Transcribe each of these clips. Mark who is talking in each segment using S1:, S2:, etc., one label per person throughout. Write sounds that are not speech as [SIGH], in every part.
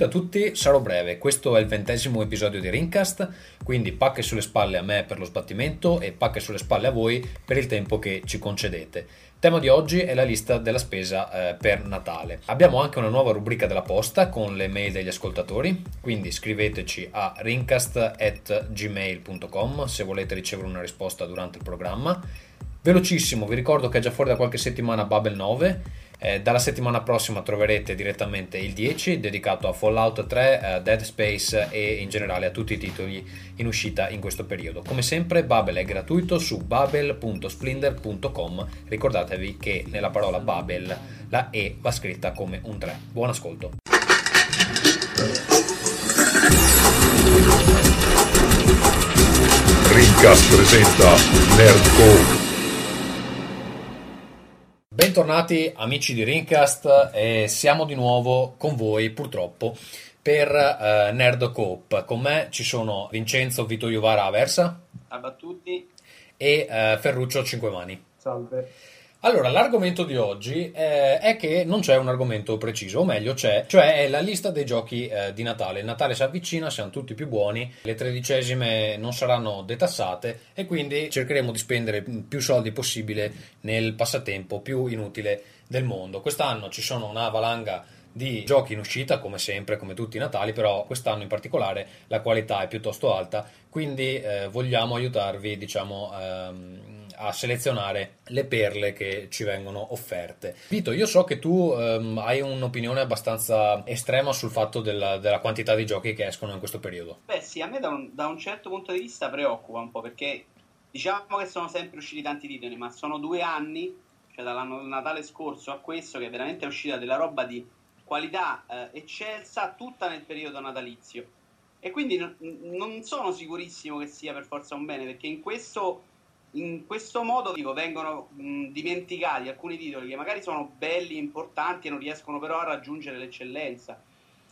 S1: Salute a tutti, sarò breve. Questo è il ventesimo episodio di Rincast, quindi pacche sulle spalle a me per lo sbattimento e pacche sulle spalle a voi per il tempo che ci concedete. Tema di oggi è la lista della spesa eh, per Natale. Abbiamo anche una nuova rubrica della posta con le mail degli ascoltatori, quindi scriveteci a rincast.gmail.com se volete ricevere una risposta durante il programma. Velocissimo, vi ricordo che è già fuori da qualche settimana Babel 9 eh, dalla settimana prossima troverete direttamente il 10 dedicato a Fallout 3, eh, Dead Space e in generale a tutti i titoli in uscita in questo periodo. Come sempre Babel è gratuito su babel.splendor.com. Ricordatevi che nella parola Babel la E va scritta come un 3. Buon ascolto.
S2: Rincast presenta Nerdcore
S1: Bentornati amici di Rincast e siamo di nuovo con voi purtroppo per uh, Nerd Coop. Con me ci sono Vincenzo Vito Iovara Aversa.
S3: Salve a tutti.
S1: E uh, Ferruccio Cinquemani.
S4: Salve.
S1: Allora, l'argomento di oggi eh, è che non c'è un argomento preciso, o meglio c'è, cioè è la lista dei giochi eh, di Natale. Il Natale si avvicina, siamo tutti più buoni, le tredicesime non saranno detassate e quindi cercheremo di spendere più soldi possibile nel passatempo più inutile del mondo. Quest'anno ci sono una valanga di giochi in uscita, come sempre, come tutti i Natali, però quest'anno in particolare la qualità è piuttosto alta, quindi eh, vogliamo aiutarvi, diciamo, ehm, a selezionare le perle che ci vengono offerte. Vito, io so che tu ehm, hai un'opinione abbastanza estrema sul fatto della, della, quantità di giochi che escono in questo periodo.
S3: Beh sì, a me da un, da un certo punto di vista preoccupa un po' perché diciamo che sono sempre usciti tanti titoli, ma sono due anni, cioè dall'anno Natale scorso a questo, che veramente è uscita della roba di qualità eh, eccelsa tutta nel periodo natalizio. E quindi n- non sono sicurissimo che sia per forza un bene, perché in questo in questo modo dico, vengono mh, dimenticati alcuni titoli che magari sono belli, importanti e non riescono però a raggiungere l'eccellenza.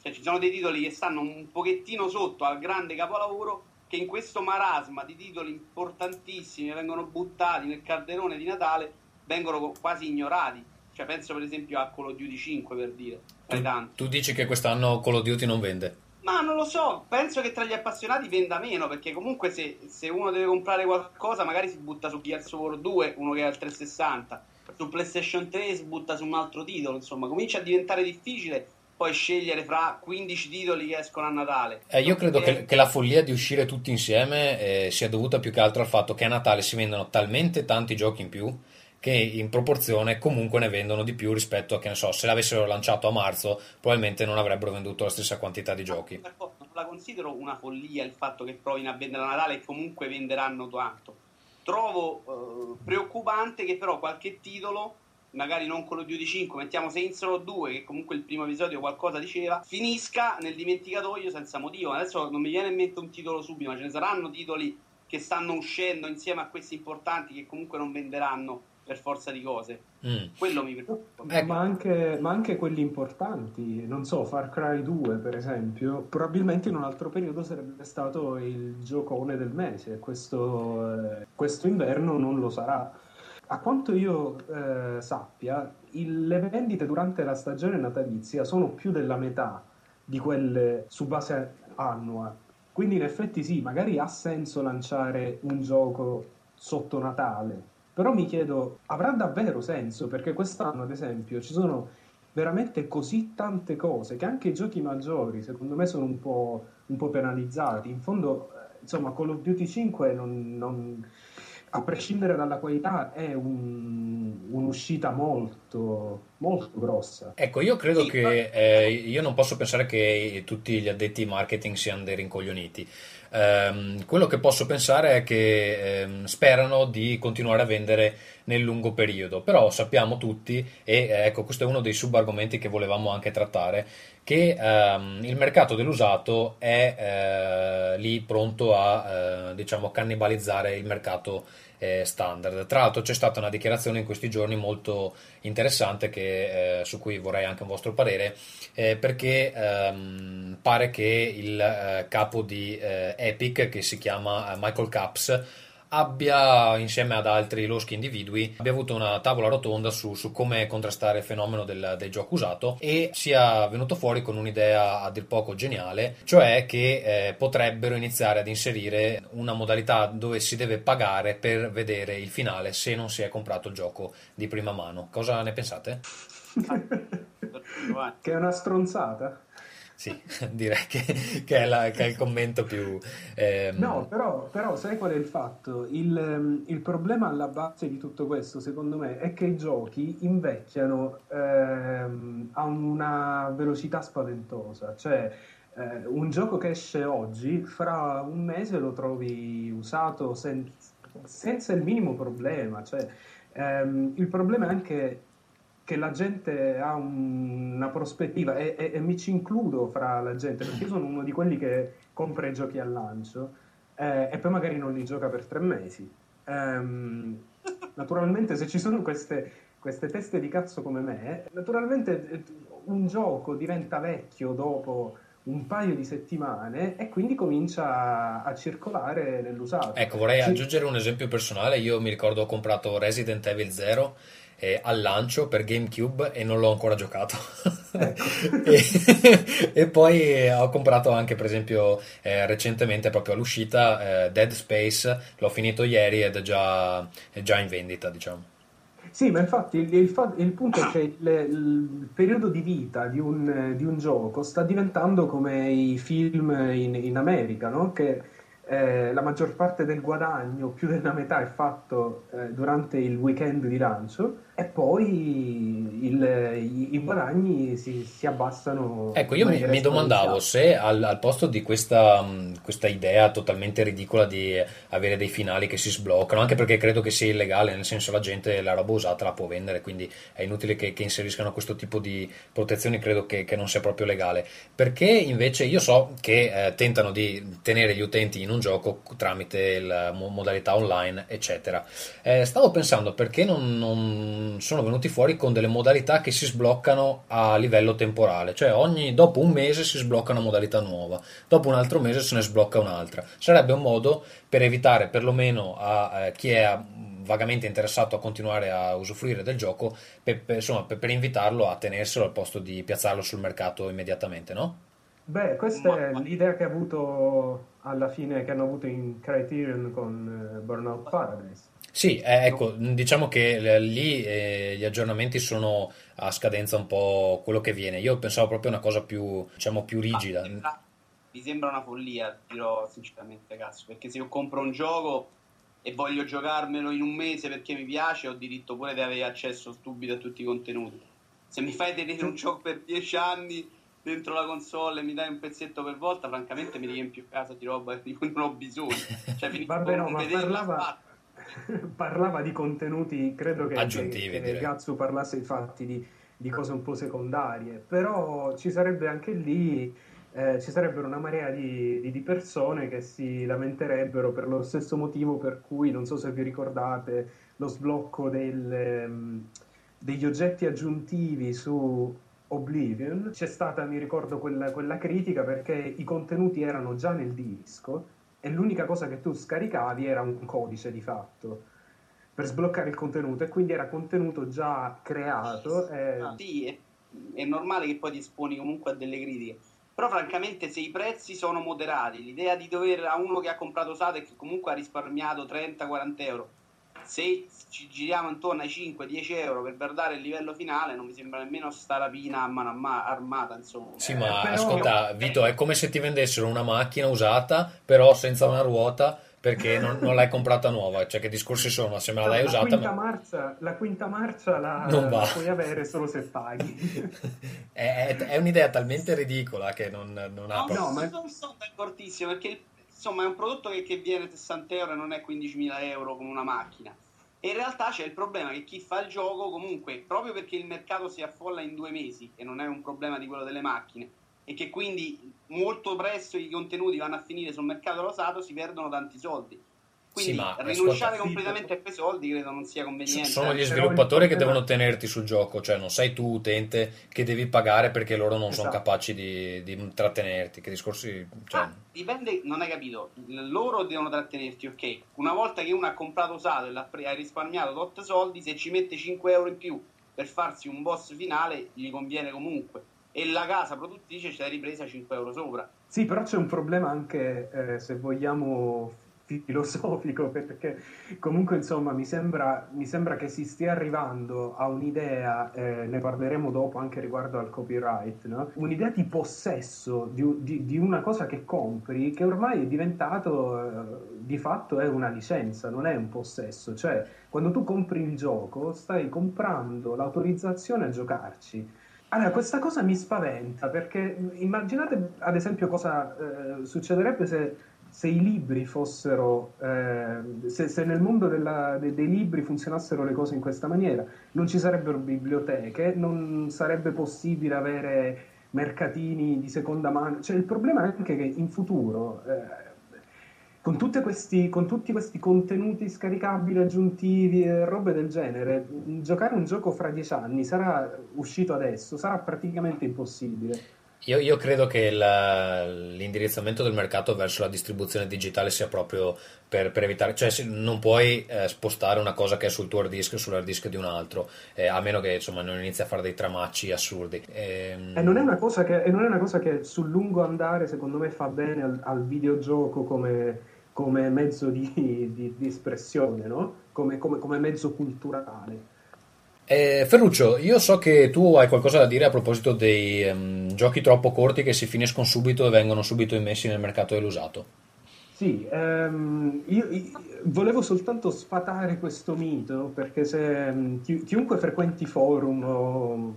S3: Cioè, ci sono dei titoli che stanno un pochettino sotto al grande capolavoro che in questo marasma di titoli importantissimi che vengono buttati nel calderone di Natale vengono quasi ignorati. Cioè, penso per esempio a Call of Duty 5 per dire.
S1: Tu, tu dici che quest'anno Call of Duty non vende?
S3: Ma non lo so, penso che tra gli appassionati venda meno, perché comunque se, se uno deve comprare qualcosa magari si butta su Gears of War 2, uno che ha il 360, su PlayStation 3 si butta su un altro titolo, insomma comincia a diventare difficile poi scegliere fra 15 titoli che escono a Natale.
S1: Eh, io credo che, che, la follia di uscire tutti insieme eh, sia dovuta più che altro al fatto che a Natale si vendono talmente tanti giochi in più che in proporzione comunque ne vendono di più rispetto a che ne so, se l'avessero lanciato a marzo probabilmente non avrebbero venduto la stessa quantità di giochi.
S3: Non la considero una follia il fatto che provino a vendere a Natale e comunque venderanno tanto. Trovo eh, preoccupante che però qualche titolo, magari non quello di Duty 5, mettiamo Saints Row 2 che comunque il primo episodio qualcosa diceva, finisca nel dimenticatoio senza motivo. Adesso non mi viene in mente un titolo subito, ma ce ne saranno titoli che stanno uscendo insieme a questi importanti che comunque non venderanno per forza di cose. Mm. Quello mi preoccupa.
S4: Eh, ma, anche, ma, anche, quelli importanti, non so, Far Cry 2 per esempio, probabilmente in un altro periodo sarebbe stato il giocone del mese, questo, eh, questo inverno non lo sarà. A quanto io eh, sappia, il, le vendite durante la stagione natalizia sono più della metà di quelle su base annua. Quindi in effetti sì, magari ha senso lanciare un gioco sotto Natale, però mi chiedo, avrà davvero senso? Perché quest'anno, ad esempio, ci sono veramente così tante cose che anche i giochi maggiori, secondo me, sono un po', un po penalizzati. In fondo, eh, insomma, Call of Duty 5 non, non, a prescindere dalla qualità è un, un'uscita molto, molto grossa.
S1: Ecco, io credo che eh, io non posso pensare che tutti gli addetti marketing siano dei rincoglioniti. Um, quello che posso pensare è che um, sperano di continuare a vendere nel lungo periodo, però sappiamo tutti, e eh, ecco questo è uno dei subargomenti che volevamo anche trattare, che um, il mercato dell'usato è uh, lì pronto a uh, diciamo cannibalizzare il mercato eh, standard. Tra l'altro c'è stata una dichiarazione in questi giorni molto interessante che, eh, su cui vorrei anche un vostro parere, eh, perché ehm, pare che il eh, capo di eh, Epic, che si chiama eh, Michael Caps, abbia, insieme ad altri loschi individui, abbia avuto una tavola rotonda su, su come contrastare il fenomeno del, del, gioco usato e sia venuto fuori con un'idea a dir poco geniale, cioè che eh, potrebbero iniziare ad inserire una modalità dove si deve pagare per vedere il finale se non si è comprato il gioco di prima mano. Cosa ne pensate? [LAUGHS]
S4: che è una stronzata.
S1: Sì, [LAUGHS] direi che, che, è la, che, è il commento più...
S4: Ehm... No, però, però, sai qual è il fatto? Il, ehm, il, problema alla base di tutto questo, secondo me, è che i giochi invecchiano ehm, a una velocità spaventosa. Cioè, eh, un gioco che esce oggi, fra un mese lo trovi usato sen- senza il minimo problema. Cioè, ehm, il problema è anche che la gente ha un, una prospettiva e, e, e, mi ci includo fra la gente perché io sono uno di quelli che compra i giochi al lancio eh, e poi magari non li gioca per tre mesi. Um, naturalmente se ci sono queste, queste, teste di cazzo come me, naturalmente eh, un gioco diventa vecchio dopo un paio di settimane e quindi comincia a, circolare nell'usato.
S1: Ecco, vorrei aggiungere un esempio personale. Io mi ricordo ho comprato Resident Evil 0 eh, al lancio per GameCube e non l'ho ancora giocato. Ecco. [LAUGHS] e, e, poi eh, ho comprato anche, per esempio, eh, recentemente, proprio all'uscita, eh, Dead Space. L'ho finito ieri ed è già, è già in vendita, diciamo.
S4: Sì, ma infatti il, il, il punto è che le, il periodo di vita di un, di un, gioco sta diventando come i film in, in America, no? che eh, la maggior parte del guadagno, più della metà, è fatto eh, durante il weekend di lancio e poi il, i, i, guadagni si, si, abbassano.
S1: Ecco, io mi, mi domandavo se al, al, posto di questa, questa, idea totalmente ridicola di avere dei finali che si sbloccano, anche perché credo che sia illegale, nel senso la gente la roba usata la può vendere, quindi è inutile che, che inseriscano questo tipo di protezioni, credo che, che, non sia proprio legale. Perché invece io so che eh, tentano di tenere gli utenti in un gioco tramite la modalità online, eccetera. Eh, stavo pensando perché non, non sono venuti fuori con delle modalità che si sbloccano a livello temporale, cioè ogni, dopo un mese si sblocca una modalità nuova, dopo un altro mese se ne sblocca un'altra. Sarebbe un modo per evitare perlomeno a eh, chi è vagamente interessato a continuare a usufruire del gioco, per, per, insomma, per, per invitarlo a tenerselo al posto di piazzarlo sul mercato immediatamente, no?
S4: Beh, questa è l'idea che ha avuto alla fine, che hanno avuto in Criterion con uh, Burnout Paradise.
S1: Sì, eh, ecco, diciamo che lì eh, gli aggiornamenti sono a scadenza un po' quello che viene. Io pensavo proprio a una cosa più, diciamo, più rigida.
S3: Mi sembra, mi sembra una follia, dirò sinceramente, cazzo, perché se io compro un gioco e voglio giocarmelo in un mese perché mi piace, ho diritto pure di avere accesso subito a tutti i contenuti. Se mi fai tenere un gioco per dieci anni dentro la console e mi dai un pezzetto per volta, francamente mi riempio casa di roba di cui non ho bisogno. [LAUGHS] Cioè,
S4: Vabbè, no, ma parlava, [LAUGHS] parlava di contenuti, credo che,
S1: Aggiuntivi,
S4: che, che Gatsu parlasse infatti di, di, cose un po' secondarie, però ci sarebbe anche lì, eh, ci sarebbero una marea di, di, persone che si lamenterebbero per lo stesso motivo per cui, non so se vi ricordate, lo sblocco del, um, degli oggetti aggiuntivi su Oblivion, c'è stata, mi ricordo, quella, quella critica perché i contenuti erano già nel disco e l'unica cosa che tu scaricavi era un codice di fatto per sbloccare il contenuto e quindi era contenuto già creato. E...
S3: Ah, sì, è, è, normale che poi ti esponi comunque a delle critiche. Però francamente se i prezzi sono moderati, l'idea di dover a uno che ha comprato usato e che comunque ha risparmiato 30-40 euro se ci giriamo intorno ai 5-10 euro per guardare il livello finale, non mi sembra nemmeno sta rapina a mano armata. Insomma.
S1: Sì, ma eh, ascolta, Vito, è come se ti vendessero una macchina usata, però senza una ruota. Perché non, non l'hai comprata nuova? Cioè, che discorsi sono? Se me la dai
S4: la
S1: usata.
S4: Quinta ma... marcia, la quinta marcia la, non va. la puoi avere solo se paghi. [LAUGHS]
S1: è, è, un'idea talmente ridicola che non, non ha
S3: no, No, ma non sono d'accordissimo perché insomma è un prodotto che, che viene 60 euro e non è 15.000 euro come una macchina. E in realtà c'è il problema che chi fa il gioco comunque, proprio perché il mercato si affolla in due mesi, e non è un problema di quello delle macchine, e che quindi molto presto i contenuti vanno a finire sul mercato rosato, si perdono tanti soldi. Quindi
S1: Sì, ma,
S3: rinunciare
S1: ascolta-
S3: completamente a quei soldi credo non sia conveniente.
S1: Sono gli sviluppatori
S4: il
S1: che devono tenerti sul gioco, cioè non sei tu utente che devi pagare perché loro non sono
S4: Esatto.
S1: capaci di, di trattenerti. Che discorsi... Cioè,
S3: Ah, dipende, non hai capito. Loro devono trattenerti, ok. Una volta che uno ha comprato usato e l'ha pre- ha risparmiato tot soldi, se ci mette 5 euro in più per farsi un boss finale, gli conviene comunque. E la casa produttrice ce l'ha ripresa 5 euro sopra.
S4: Sì, però c'è un problema anche, eh, se vogliamo, filosofico, [LAUGHS] perché comunque insomma mi sembra, mi sembra che si stia arrivando a un'idea, eh, ne parleremo dopo anche riguardo al copyright, no? Un'idea di possesso di, di- di una cosa che compri che ormai è diventato, eh, di fatto è una licenza, non è un possesso, cioè quando tu compri il gioco stai comprando l'autorizzazione a giocarci. Allora, questa cosa mi spaventa perché immaginate ad esempio cosa eh, succederebbe se, se i libri fossero, eh, se, se nel mondo della- de- dei libri funzionassero le cose in questa maniera. Non ci sarebbero biblioteche, non sarebbe possibile avere mercatini di seconda mano. Cioè, il problema è anche che in futuro, eh, con, questi, con tutti questi contenuti scaricabili aggiuntivi e robe del genere, giocare un gioco fra dieci anni sarà uscito adesso, sarà praticamente impossibile.
S1: Io, io credo che il- l'indirizzamento del mercato verso la distribuzione digitale sia proprio per, per evitare, cioè non puoi eh, spostare una cosa che è sul tuo hard disk sull'hard disk di un altro, eh, a meno che insomma non inizi a fare dei tramacci assurdi. Ehm,
S4: E non è una cosa che, non è una cosa che sul lungo andare, secondo me, fa bene al, al videogioco come, come mezzo di, di- di espressione, no? Come, come- come mezzo culturale.
S1: Eh, Ferruccio, io so che tu hai qualcosa da dire a proposito dei ehm, giochi troppo corti che si finiscono subito e vengono subito immessi nel mercato dell'usato.
S4: Sì, ehm, io, io volevo soltanto sfatare questo mito perché se mh, chi- chiunque frequenti forum o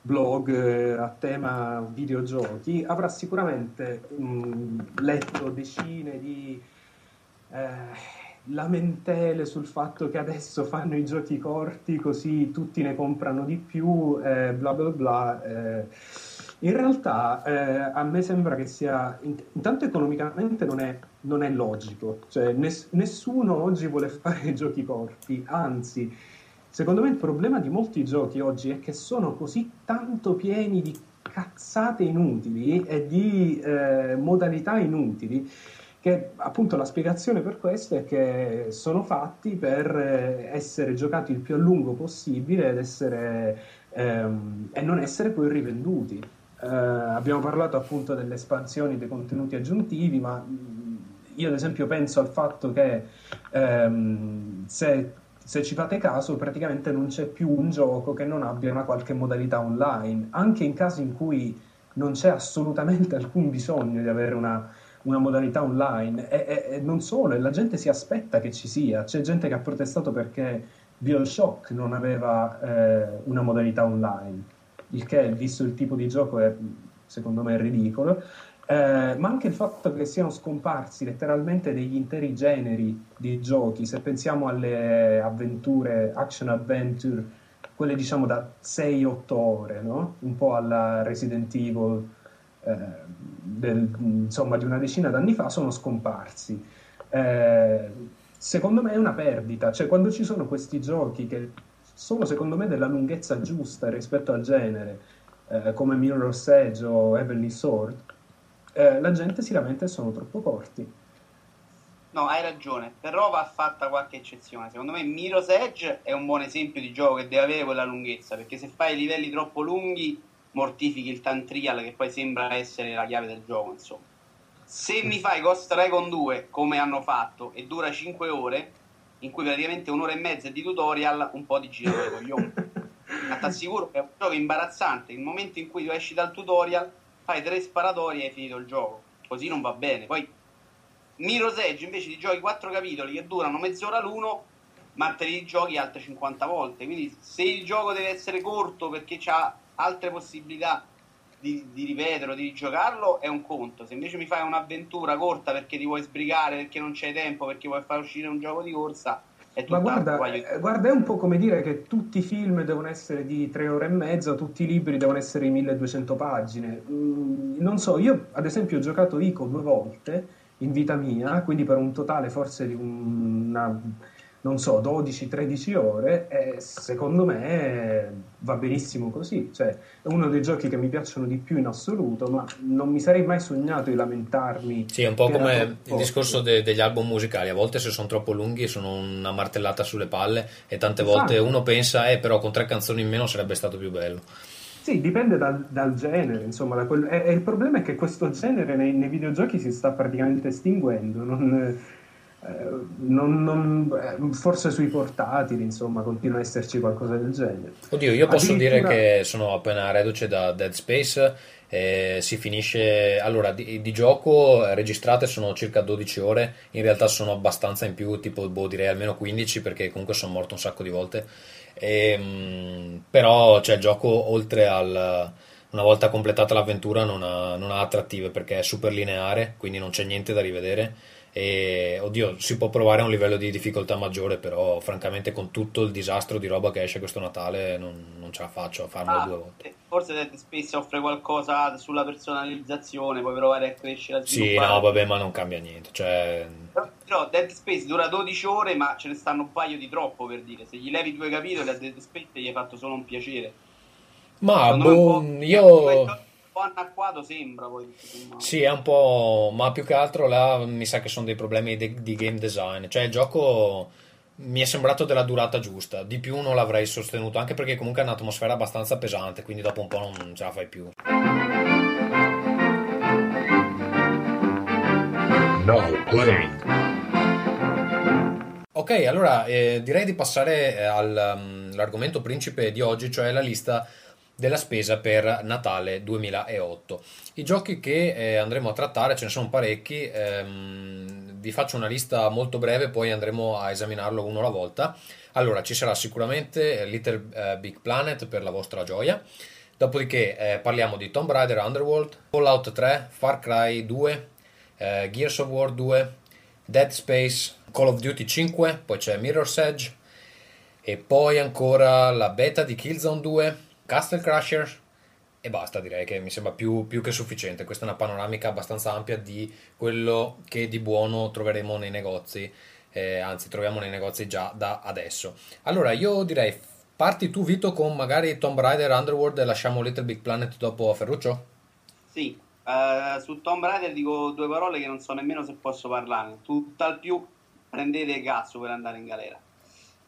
S4: blog eh, a tema videogiochi avrà sicuramente mh, letto decine di eh, lamentele sul fatto che adesso fanno i giochi corti così tutti ne comprano di più, eh, bla bla bla. eh. In realtà eh, a me sembra che sia, int- intanto economicamente non è, non è logico, cioè ness- nessuno oggi vuole [LAUGHS] fare giochi corti, anzi, secondo me il problema di molti giochi oggi è che sono così tanto pieni di cazzate inutili e di eh, modalità inutili che appunto la spiegazione per questo è che sono fatti per eh, essere giocati il più a lungo possibile ed essere, ehm, e non essere poi rivenduti. Eh, abbiamo parlato appunto delle espansioni dei contenuti aggiuntivi, ma mh, io ad esempio penso al fatto che ehm, se, se ci fate caso praticamente non c'è più un gioco che non abbia una qualche modalità online, anche in casi in cui non c'è assolutamente alcun bisogno di avere una, una modalità online e, e- e non solo, e la gente si aspetta che ci sia, c'è gente che ha protestato perché BioShock non aveva eh, una modalità online, il che visto il tipo di gioco è secondo me ridicolo, Eh, ma anche il fatto che siano scomparsi letteralmente degli interi generi di giochi, se pensiamo alle avventure, action adventure, quelle diciamo da 6-8 ore, no? un po' alla Resident Evil del- insomma, di una decina d'anni fa, sono scomparsi. Eh, secondo me è una perdita, cioè quando ci sono questi giochi che sono secondo me della lunghezza giusta rispetto al genere, eh, come Mirror's Edge o Heavenly Sword, eh, la gente si lamenta e sono troppo corti.
S3: No, hai ragione, però va fatta qualche eccezione. Secondo me Mirror's Edge è un buon esempio di gioco che deve avere quella lunghezza, perché se fai livelli troppo lunghi mortifichi il time trial che poi sembra essere la chiave del gioco, insomma. Se mi fai Ghost Recon 2 come hanno fatto e dura 5 ore, in cui praticamente un'ora e mezza di tutorial, un po' di giro dei coglioni. [LAUGHS] Ma ti assicuro che è un gioco imbarazzante. Il momento in cui tu esci dal tutorial, fai tre sparatori e hai finito il gioco. Così non va bene. Poi Mirror's Edge invece di giochi 4 capitoli che durano mezz'ora l'uno, ma te li giochi altre 50 volte. Quindi se il gioco deve essere corto perché ha altre possibilità di, di ripeterlo, di rigiocarlo, è un conto. Se invece mi fai un'avventura corta perché ti vuoi sbrigare, perché non c'hai tempo, perché vuoi far uscire un gioco di corsa, è
S4: Ma
S3: tutt'altro.
S4: guarda, eh, guarda, è un po' come dire che tutti i film devono essere di tre ore e mezza, tutti i libri devono essere di 1200 pagine. Mm, non so, io ad esempio ho giocato Ico due volte in vita mia, quindi per un totale forse di una non so, 12-13 ore e secondo me va benissimo così. Cioè, è uno dei giochi che mi piacciono di più in assoluto, ma non mi sarei mai sognato di lamentarmi.
S1: Sì, è un po' come il discorso de- degli album musicali. A volte se sono troppo lunghi sono una martellata sulle palle e tante volte esatto. uno pensa, eh, però con tre canzoni in meno sarebbe stato più bello.
S4: Sì, dipende dal, dal genere, insomma, da quel... e, e il problema è che questo genere nei, nei videogiochi si sta praticamente estinguendo. Non non, non, eh, forse sui portatili, insomma, continua a esserci qualcosa del genere.
S1: Oddio, io posso Addirittura... dire che sono appena reduce da Dead Space. Eh, si finisce allora di, di, gioco registrate sono circa 12 ore in realtà sono abbastanza in più tipo boh, direi almeno 15 perché comunque sono morto un sacco di volte e, ehm, però cioè, il gioco oltre al una volta completata l'avventura non ha, non ha attrattive perché è super lineare quindi non c'è niente da rivedere e oddio, si può provare a un livello di difficoltà maggiore, però francamente con tutto il disastro di roba che esce questo Natale non, non ce la faccio a farlo ah, due volte.
S3: Forse Dead Space offre qualcosa sulla personalizzazione, puoi provare a crescere a
S1: Sì, no, vabbè, ma non cambia niente. Cioè...
S3: Però Dead Space dura 12 ore, ma ce ne stanno un paio di troppo per dire. Se gli levi due capitoli a Dead Space gli hai fatto solo un piacere.
S1: Ma boh, io
S3: po' anacquato sembra poi.
S1: Sì, è un po', ma più che altro là mi sa che sono dei problemi di, di game design, cioè il gioco mi è sembrato della durata giusta, di più non l'avrei sostenuto, anche perché comunque è un'atmosfera abbastanza pesante, quindi dopo un po' non ce la fai più.
S2: Now playing.
S1: Ok, allora eh, direi di passare eh, all'argomento um, principe di oggi, cioè la lista della spesa per Natale 2008. I giochi che eh, andremo a trattare, ce ne sono parecchi, ehm, vi faccio una lista molto breve, poi andremo a esaminarlo uno alla volta. Allora, ci sarà sicuramente Little eh, Big Planet per la vostra gioia. Dopodiché eh, parliamo di Tomb Raider Underworld, Fallout 3, Far Cry 2, eh, Gears of War 2, Dead Space, Call of Duty 5, poi c'è Mirror's Edge e poi ancora la beta di Killzone 2, Castle Crusher e basta, direi che mi sembra più, più, che sufficiente. Questa è una panoramica abbastanza ampia di quello che di buono troveremo nei negozi, eh, anzi troviamo nei negozi già da adesso. Allora io direi parti tu Vito con magari Tomb Raider Underworld e lasciamo Little Big Planet dopo a Ferruccio?
S3: Sì, uh, su Tomb Raider dico due parole che non so nemmeno se posso parlare. Tutt'al più prendete cazzo per andare in galera.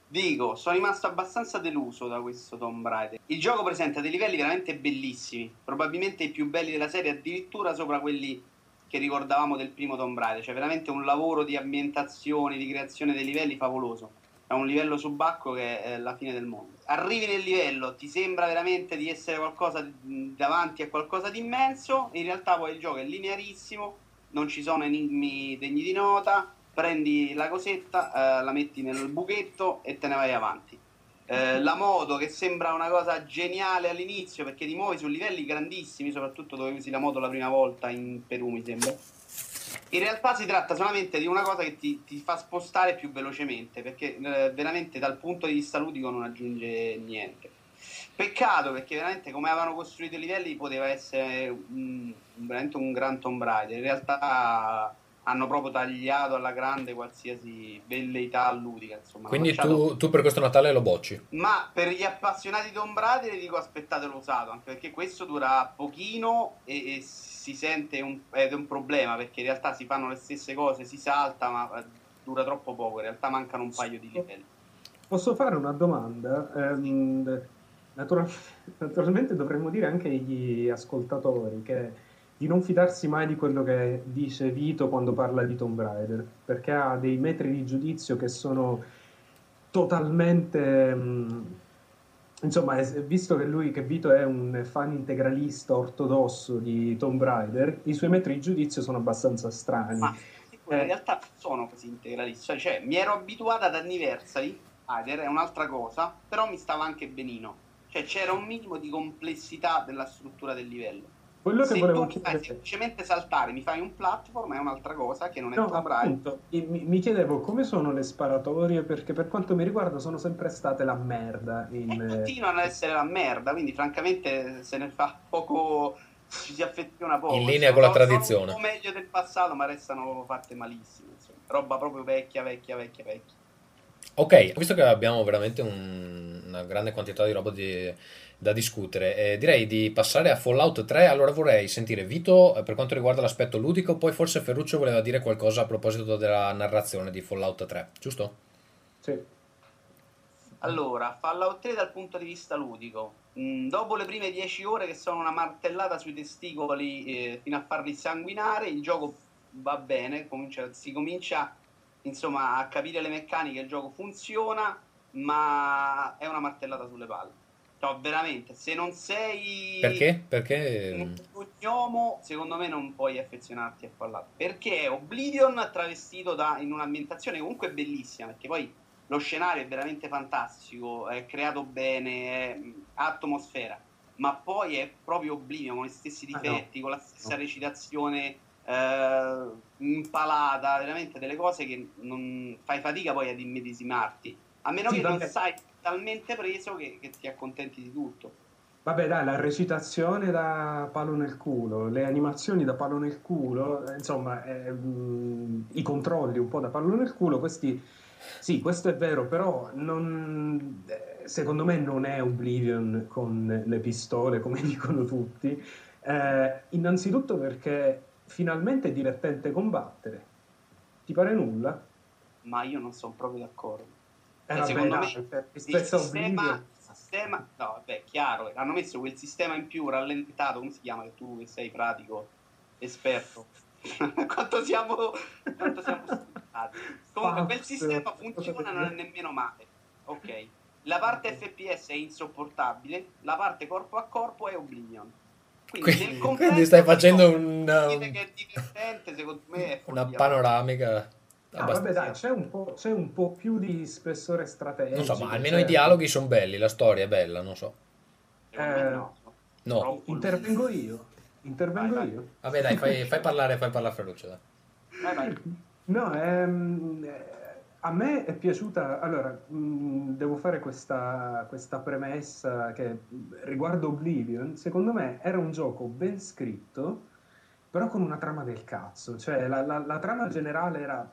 S3: Dico, sono rimasto abbastanza deluso da questo Tomb Raider. Il gioco presenta dei livelli veramente bellissimi, probabilmente i più belli della serie, addirittura sopra quelli che ricordavamo del primo Tomb Raider. Cioè, veramente un lavoro di ambientazione, di creazione dei livelli favoloso. È un livello subacqueo che è la fine del mondo. Arrivi nel livello, ti sembra veramente di essere qualcosa davanti a qualcosa di immenso. In realtà, poi il gioco è linearissimo, non ci sono enigmi degni di nota prendi la cosetta, eh, la metti nel buchetto e te ne vai avanti. Eh, la moto che sembra una cosa geniale all'inizio perché ti muovi su livelli grandissimi, soprattutto dove usi la moto la prima volta in Perù, mi sembra. In realtà si tratta solamente di una cosa che ti, ti fa spostare più velocemente perché eh, veramente dal punto di vista ludico non aggiunge niente. Peccato perché veramente come avevano costruito i livelli poteva essere un, veramente un gran Tomb Raider. In realtà hanno proprio tagliato alla grande qualsiasi velleità ludica. Insomma,
S1: Quindi tu, tu, per questo Natale lo bocci?
S3: Ma per gli appassionati di Tomb Raider dico aspettatelo usato, anche perché questo dura pochino e, e si sente un, ed è un problema perché in realtà si fanno le stesse cose, si salta, ma eh, dura troppo poco, in realtà mancano un paio di livelli.
S4: Posso fare una domanda? Eh, natural- [LAUGHS] naturalmente dovremmo dire anche agli ascoltatori che di non fidarsi mai di quello che dice Vito quando parla di Tomb Raider, perché ha dei metri di giudizio che sono totalmente... Mh, mm, insomma, visto che lui, che Vito è un fan integralista ortodosso di Tomb Raider, i suoi metri di giudizio sono abbastanza strani. Ma
S3: in eh. realtà sono così integralista, cioè mi ero abituata ad Anniversary, Raider è un'altra cosa, però mi stava anche benino, cioè c'era un minimo di complessità della struttura del livello quello che Se volevo tu chiedere... semplicemente saltare, mi fai un platform è un'altra cosa che non è no, appunto,
S4: mi, mi, chiedevo come sono le sparatorie perché per quanto mi riguarda sono sempre state la merda. In...
S3: E continuano ad essere la merda, quindi francamente se ne fa poco, ci si affeziona poco.
S1: In linea con la tradizione.
S3: un po' meglio del passato, ma restano fatte malissimo. insomma. Roba proprio vecchia, vecchia, vecchia, vecchia.
S1: Ok, visto che abbiamo veramente un- una grande quantità di roba di- da discutere, eh, direi di passare a Fallout 3. Allora vorrei sentire Vito eh, per quanto riguarda l'aspetto ludico, poi forse Ferruccio voleva dire qualcosa a proposito della narrazione di Fallout 3, giusto?
S4: Sì.
S3: Allora, Fallout 3 dal punto di vista ludico. Mm, dopo le prime 10 ore che sono una martellata sui testicoli eh, fino a farli sanguinare, il gioco va bene, comincia- si comincia insomma a capire le meccaniche, il gioco funziona, ma è una martellata sulle palle. No, veramente, se non sei
S1: Perché? Perché...
S3: un gnomo, secondo me non puoi affezionarti a Fallout. Perché è Oblivion travestito da, in un'ambientazione comunque bellissima, perché poi lo scenario è veramente fantastico, è creato bene, è atmosfera, ma poi è proprio Oblivion con gli stessi
S4: Ah, no.
S3: difetti, con la stessa
S4: No.
S3: recitazione eh, impalata, veramente delle cose che non fai fatica poi ad immedesimarti, a meno
S4: Sì,
S3: che non sai talmente preso che, che ti accontenti di tutto.
S4: Vabbè, dai, la recitazione da palo nel culo, le animazioni da palo nel culo, insomma, eh, i controlli un po' da palo nel culo, questi, sì, questo è vero, però non, eh, secondo me non è Oblivion con le pistole, come [LAUGHS] dicono tutti. Eh, innanzitutto perché finalmente è divertente combattere. Ti pare nulla?
S3: Ma io non sono proprio d'accordo.
S4: Eh,
S3: Eh, secondo me il sistema, sistema no vabbè chiaro hanno messo quel sistema in più rallentato come si chiama che tu che sei pratico esperto? [LAUGHS] Quanto siamo quanto siamo [LAUGHS] comunque quel sistema funziona non è nemmeno male. Ok. La parte FPS è insopportabile la parte corpo a corpo è Oblivion. Quindi,
S1: Quindi- quindi stai facendo
S3: no,
S1: un-
S3: dire che è divertente secondo me è
S1: Una
S3: follia.
S1: panoramica
S4: Ah, vabbè, dai, c'è un po', c'è un po' più di spessore strategico.
S1: Non so, ma almeno
S4: cioè-
S1: i dialoghi sono belli, la storia è bella, non so.
S4: Eh,
S3: no.
S1: No.
S4: Intervengo io. Intervengo
S3: Vai, vai.
S4: io.
S1: Vabbè dai, fai, fai [LAUGHS] parlare, fai parlare Ferruccio, dai.
S3: Vai, vai.
S4: No, ehm, eh, a me è piaciuta. Allora, mh, devo fare questa, questa premessa che riguardo Oblivion, secondo me era un gioco ben scritto, però con una trama del cazzo. Cioè, la, la- la trama generale era,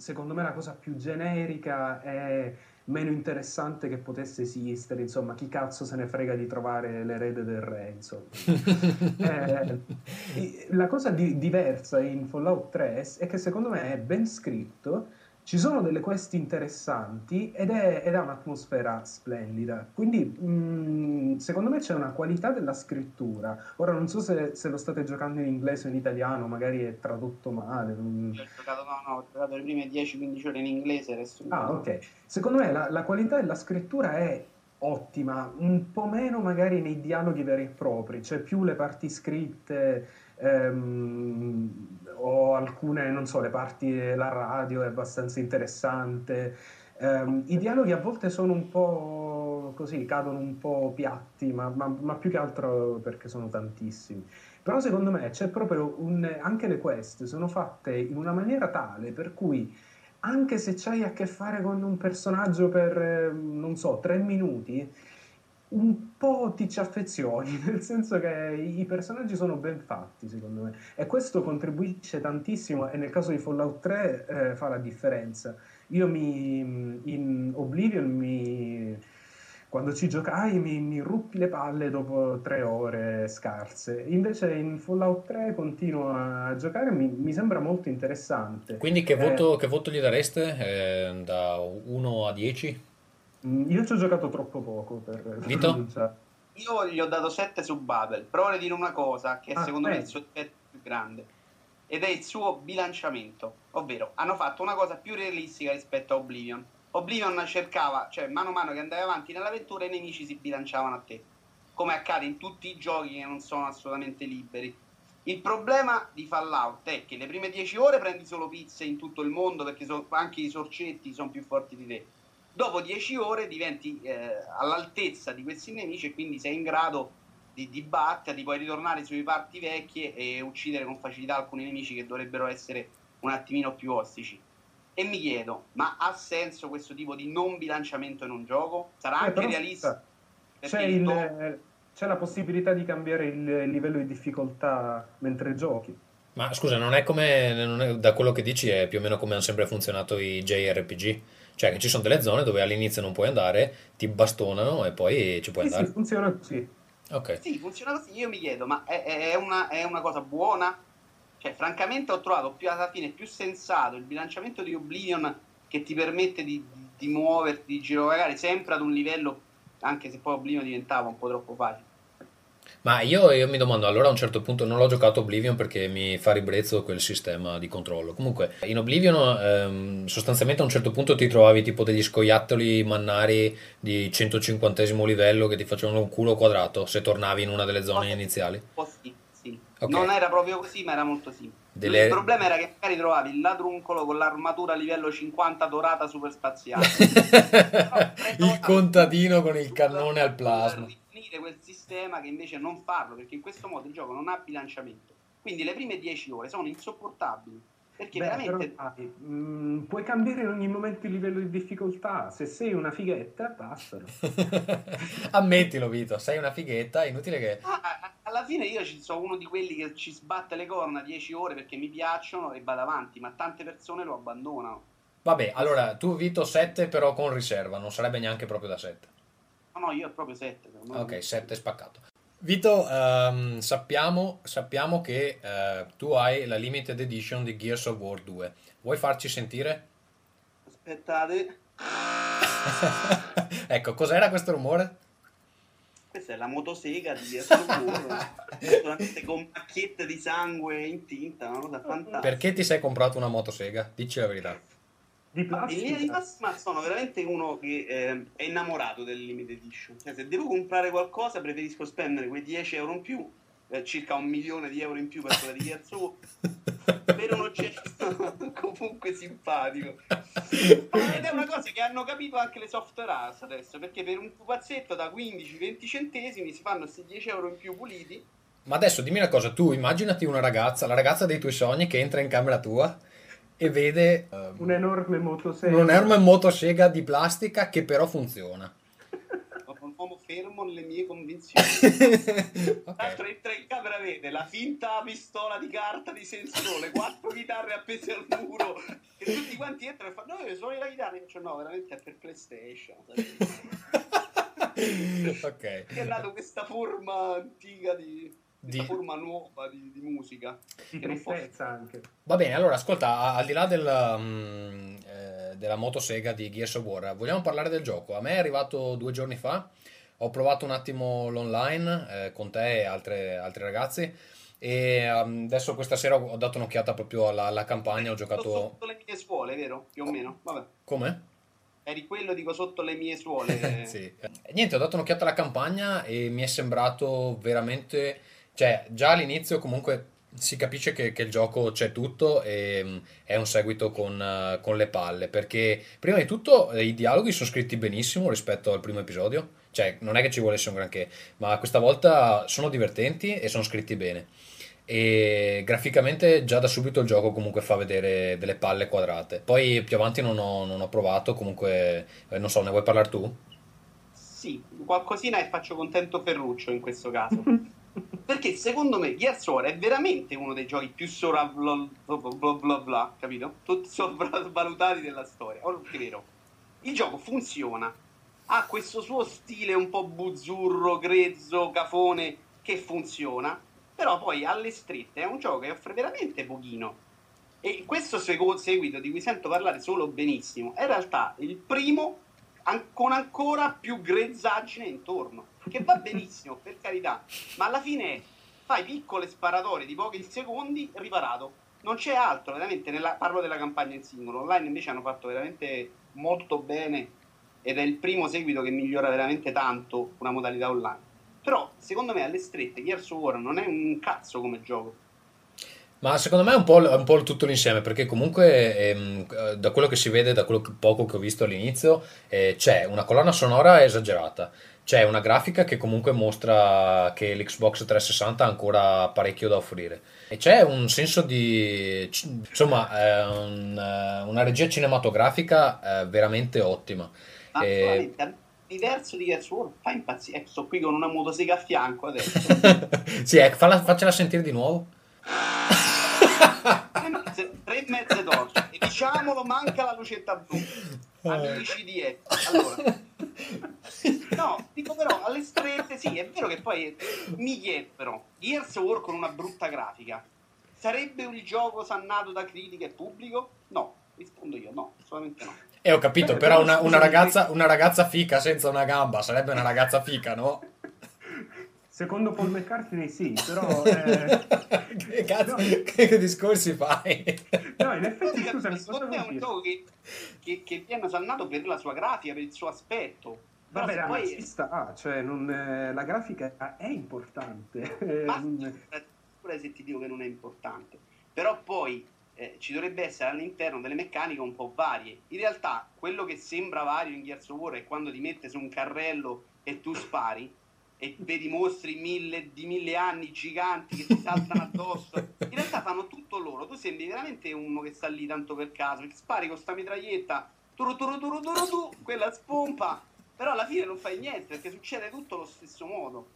S4: secondo me, la cosa più generica e meno interessante che potesse esistere. Insomma, chi cazzo se ne frega di trovare l'erede del re, insomma. [LAUGHS] Eh, la cosa di- diversa in Fallout 3 è che secondo me è ben scritto, ci sono delle quest interessanti ed è, ed ha un'atmosfera splendida. Quindi mh, secondo me c'è una qualità della scrittura. Ora non so se, se lo state giocando in inglese o in italiano, magari è tradotto male. non-
S3: Io ho giocato, no, no, ho giocato le prime 10-15 ore in inglese, adesso
S4: Ah, ok. Secondo me la, la qualità della scrittura è ottima, un po' meno magari nei dialoghi veri e propri, cioè più le parti scritte ehm, o alcune, non so, le parti della radio è abbastanza interessante. Ehm, I dialoghi a volte sono un po' così, cadono un po' piatti, ma, ma- ma più che altro perché sono tantissimi. Però secondo me c'è proprio un... anche le quest sono fatte in una maniera tale per cui anche se c'hai a che fare con un personaggio per, non so, tre minuti, un po' ti ci affezioni, [LAUGHS] nel senso che i personaggi sono ben fatti, secondo me. E questo contribuisce tantissimo e nel caso di Fallout 3 eh, fa la differenza. Io mi, in Oblivion mi... Quando ci giocai mi, mi ruppi le palle dopo tre ore scarse. Invece in Fallout 3 continuo a giocare mi, mi sembra molto interessante.
S1: Quindi che
S4: Eh,
S1: voto, che voto gli dareste? Eh, da 1 a 10?
S4: Mm, Io ci ho giocato troppo poco per
S1: Vito?
S3: Io gli ho dato 7 su Babel, però vorrei dire una cosa che
S4: Ah,
S3: secondo me è
S4: eh.
S3: il suo difetto più grande ed è il suo bilanciamento, ovvero hanno fatto una cosa più realistica rispetto a Oblivion. Oblivion cercava, cioè mano a mano che andavi avanti nell'avventura i nemici si bilanciavano a te, come accade in tutti i giochi che non sono assolutamente liberi. Il problema di Fallout è che le prime 10 ore prendi solo pizze in tutto il mondo perché so- anche i sorcetti sono più forti di te. Dopo 10 ore diventi eh, all'altezza di questi nemici e quindi sei in grado di, di batterli, puoi ritornare sulle parti vecchie e uccidere con facilità alcuni nemici che dovrebbero essere un attimino più ostici. E mi chiedo, ma ha senso questo tipo di non bilanciamento in un gioco? Sarà
S4: Eh,
S3: anche realista?
S4: C'è il,
S3: to-
S4: eh, c'è la possibilità di cambiare il livello di difficoltà mentre giochi.
S1: Ma scusa, non è come, non è- da quello che dici è più o meno come hanno sempre funzionato i JRPG? Cioè che ci sono delle zone dove all'inizio non puoi andare, ti bastonano e poi ci puoi
S4: Sì, sì,
S1: andare.
S4: funziona così.
S1: Ok.
S3: Sì, funziona così. Io mi chiedo, ma è, è- è una, è una cosa buona? Cioè, francamente ho trovato più alla fine più sensato il bilanciamento di Oblivion che ti permette di, di, di muoverti, di girovagare sempre ad un livello, anche se poi Oblivion diventava un po' troppo facile.
S1: Ma io, io mi domando, allora a un certo punto non l'ho giocato Oblivion perché mi fa ribrezzo quel sistema di controllo. Comunque, in Oblivion ehm, sostanzialmente a un certo punto ti trovavi tipo degli scoiattoli mannari di 150 livello che ti facevano un culo quadrato se tornavi in una delle zone iniziali.
S3: Un po' sì, sì.
S1: Ok.
S3: Non era proprio così, ma era molto simile.
S1: Delle-
S3: Il problema era che magari trovavi il ladruncolo con l'armatura a livello 50 dorata super spaziale. [LAUGHS]
S1: il contadino con il cannone al plasma.
S3: Rifinire quel sistema che invece non farlo, perché in questo modo il gioco non ha bilanciamento. Quindi le prime 10 ore sono insopportabili. Perché
S4: Beh,
S3: veramente
S4: però, dai, mm, puoi cambiare in ogni momento il livello di difficoltà. Se sei una fighetta, passano. [LAUGHS]
S1: Ammettilo, Vito, sei una fighetta, è inutile che...
S3: Ah, ah, alla fine io ci sono uno di quelli che ci sbatte le corna 10 ore perché mi piacciono e vado avanti, ma tante persone lo abbandonano.
S1: Vabbè, allora, tu Vito 7 però con riserva, non sarebbe neanche proprio da 7.
S3: No, io è proprio 7.
S1: Ok, 7 spaccato. Vito, ehm, sappiamo, sappiamo che eh, tu hai la limited edition di Gears of War 2. Vuoi farci sentire?
S3: Aspettate, [LAUGHS]
S1: ecco, cos'era questo rumore?
S3: questa è la motosega di Gears of War, con macchiette di sangue in tinta, una cosa [LAUGHS] fantastica.
S1: Perché ti sei comprato una motosega? Dici la verità.
S4: Di
S3: In linea di
S4: plastica.
S3: massima sono veramente uno che eh, è innamorato del limited edition. Cioè, se devo comprare qualcosa, preferisco spendere quei 10 euro in più, eh, circa un milione di euro in più per quella di War, [LAUGHS] per un oggetto [LAUGHS] comunque simpatico. [LAUGHS] Ed è una cosa che hanno capito anche le software house adesso, perché per un pupazzetto da 15-20 centesimi si fanno questi 10 euro in più puliti.
S1: Ma adesso dimmi una cosa, tu immaginati una ragazza, la ragazza dei tuoi sogni che entra in camera tua e vede ehm,
S4: Un'enorme motosega.
S1: un'enorme motosega di plastica che però funziona.
S3: Un uomo fermo nelle mie convinzioni. Tra [LAUGHS]
S1: ok.
S3: l'altro entra in camera, vede la finta pistola di carta di sensore, quattro chitarre appese al muro e tutti quanti entrano e fanno no, io suoni la chitarra io faccio no, veramente è per PlayStation [LAUGHS]
S1: ok.
S3: è nata questa forma antica di
S1: Di-
S3: forma nuova di, di musica
S4: Di tristezza anche.
S1: Va bene, allora ascolta, al di là del, mm, eh, della motosega di Gears of War, vogliamo parlare del gioco. A me è arrivato due giorni fa, ho provato un attimo l'online eh, con te e altre, altri ragazzi e um, adesso questa sera ho dato un'occhiata proprio alla, alla campagna, ho giocato...
S3: sotto le mie suole vero? più o meno vabbè
S1: Come?
S3: eri quello dico sotto le mie suole [LAUGHS]
S1: Sì. Niente, ho dato un'occhiata alla campagna e mi è sembrato veramente, cioè già all'inizio comunque si capisce che, che il gioco c'è tutto e mm, è un seguito con, eh, con le palle, perché prima di tutto eh, i dialoghi sono scritti benissimo rispetto al primo episodio, cioè non è che ci volesse un granché, ma questa volta sono divertenti e sono scritti bene. E graficamente già da subito il gioco comunque fa vedere delle palle quadrate. Poi più avanti non ho, non ho provato, comunque eh, non so, ne vuoi parlare tu?
S3: Sì, qualcosina e faccio contento Ferruccio in questo caso. [LAUGHS] Perché secondo me Gears War è veramente uno dei giochi più sovra bla bla bla bla bla, capito? Tutti sopravvalutati della storia. Ora è vero. Il gioco funziona, ha questo suo stile un po' buzzurro, grezzo, cafone che funziona, però poi alle strette è un gioco che offre veramente pochino. E questo seguito di cui sento parlare solo benissimo è in realtà il primo con ancora più grezzaggine intorno, che va benissimo, per carità, ma alla fine fai piccole sparatorie di pochi secondi, riparato. Non c'è altro, veramente, nella- parlo della campagna in singolo, online invece hanno fatto veramente molto bene ed è il primo seguito che migliora veramente tanto una modalità online. Però, secondo me, alle strette, Gears of War non è un cazzo come gioco.
S1: Ma secondo me è un po', un po' tutto l'insieme, perché comunque ehm, eh, da quello che si vede, da quello che- poco che ho visto all'inizio, eh, c'è una colonna sonora esagerata, c'è una grafica che comunque mostra che l'Xbox 360 ha ancora parecchio da offrire, e c'è un senso di... insomma, un, eh, una regia cinematografica eh, veramente ottima.
S3: Ma
S1: Eh,
S3: solamente a- diverso di Gears War fa impazzire. Ecco, sto qui con una motosega a fianco adesso. [LAUGHS]
S1: sì, ecco, falla- faccela sentire di nuovo.
S3: tre, tre mezze torce. E diciamolo, manca la lucetta blu. Amici di E. Allora. No, dico però, alle strette, sì, è vero che poi mi chiedo però, Gears of War con una brutta grafica, sarebbe un gioco sannato da critica e pubblico? No, rispondo io, no, assolutamente no.
S1: E ho capito,
S4: Beh,
S1: però una, una ragazza, una ragazza fica senza una gamba sarebbe una ragazza fica, no?
S4: Secondo Paul McCartney sì, però... [LAUGHS] eh,
S1: che cazzo,
S4: no.
S1: che discorsi fai?
S4: No, in effetti,
S3: Sì,
S4: scusami,
S3: secondo me è un gioco che, che, che viene sannato per la sua grafica, per il suo aspetto.
S4: Vabbè, ma
S3: poi
S4: ci sta, cioè, non, eh, la grafica è importante.
S3: Ma
S4: Eh,
S3: pure se ti dico che non è importante. Però poi eh, ci dovrebbe essere all'interno delle meccaniche un po' varie. In realtà, quello che sembra vario in Gears of War è quando ti mette su un carrello e tu spari e vedi mostri mille, di mille anni giganti che ti saltano addosso. In realtà fanno tutto loro. Tu sembri veramente uno che sta lì tanto per caso. Che spari con sta mitraglietta, turu turu turu turu tu, quella spompa. Però alla fine non fai niente perché succede tutto allo stesso modo.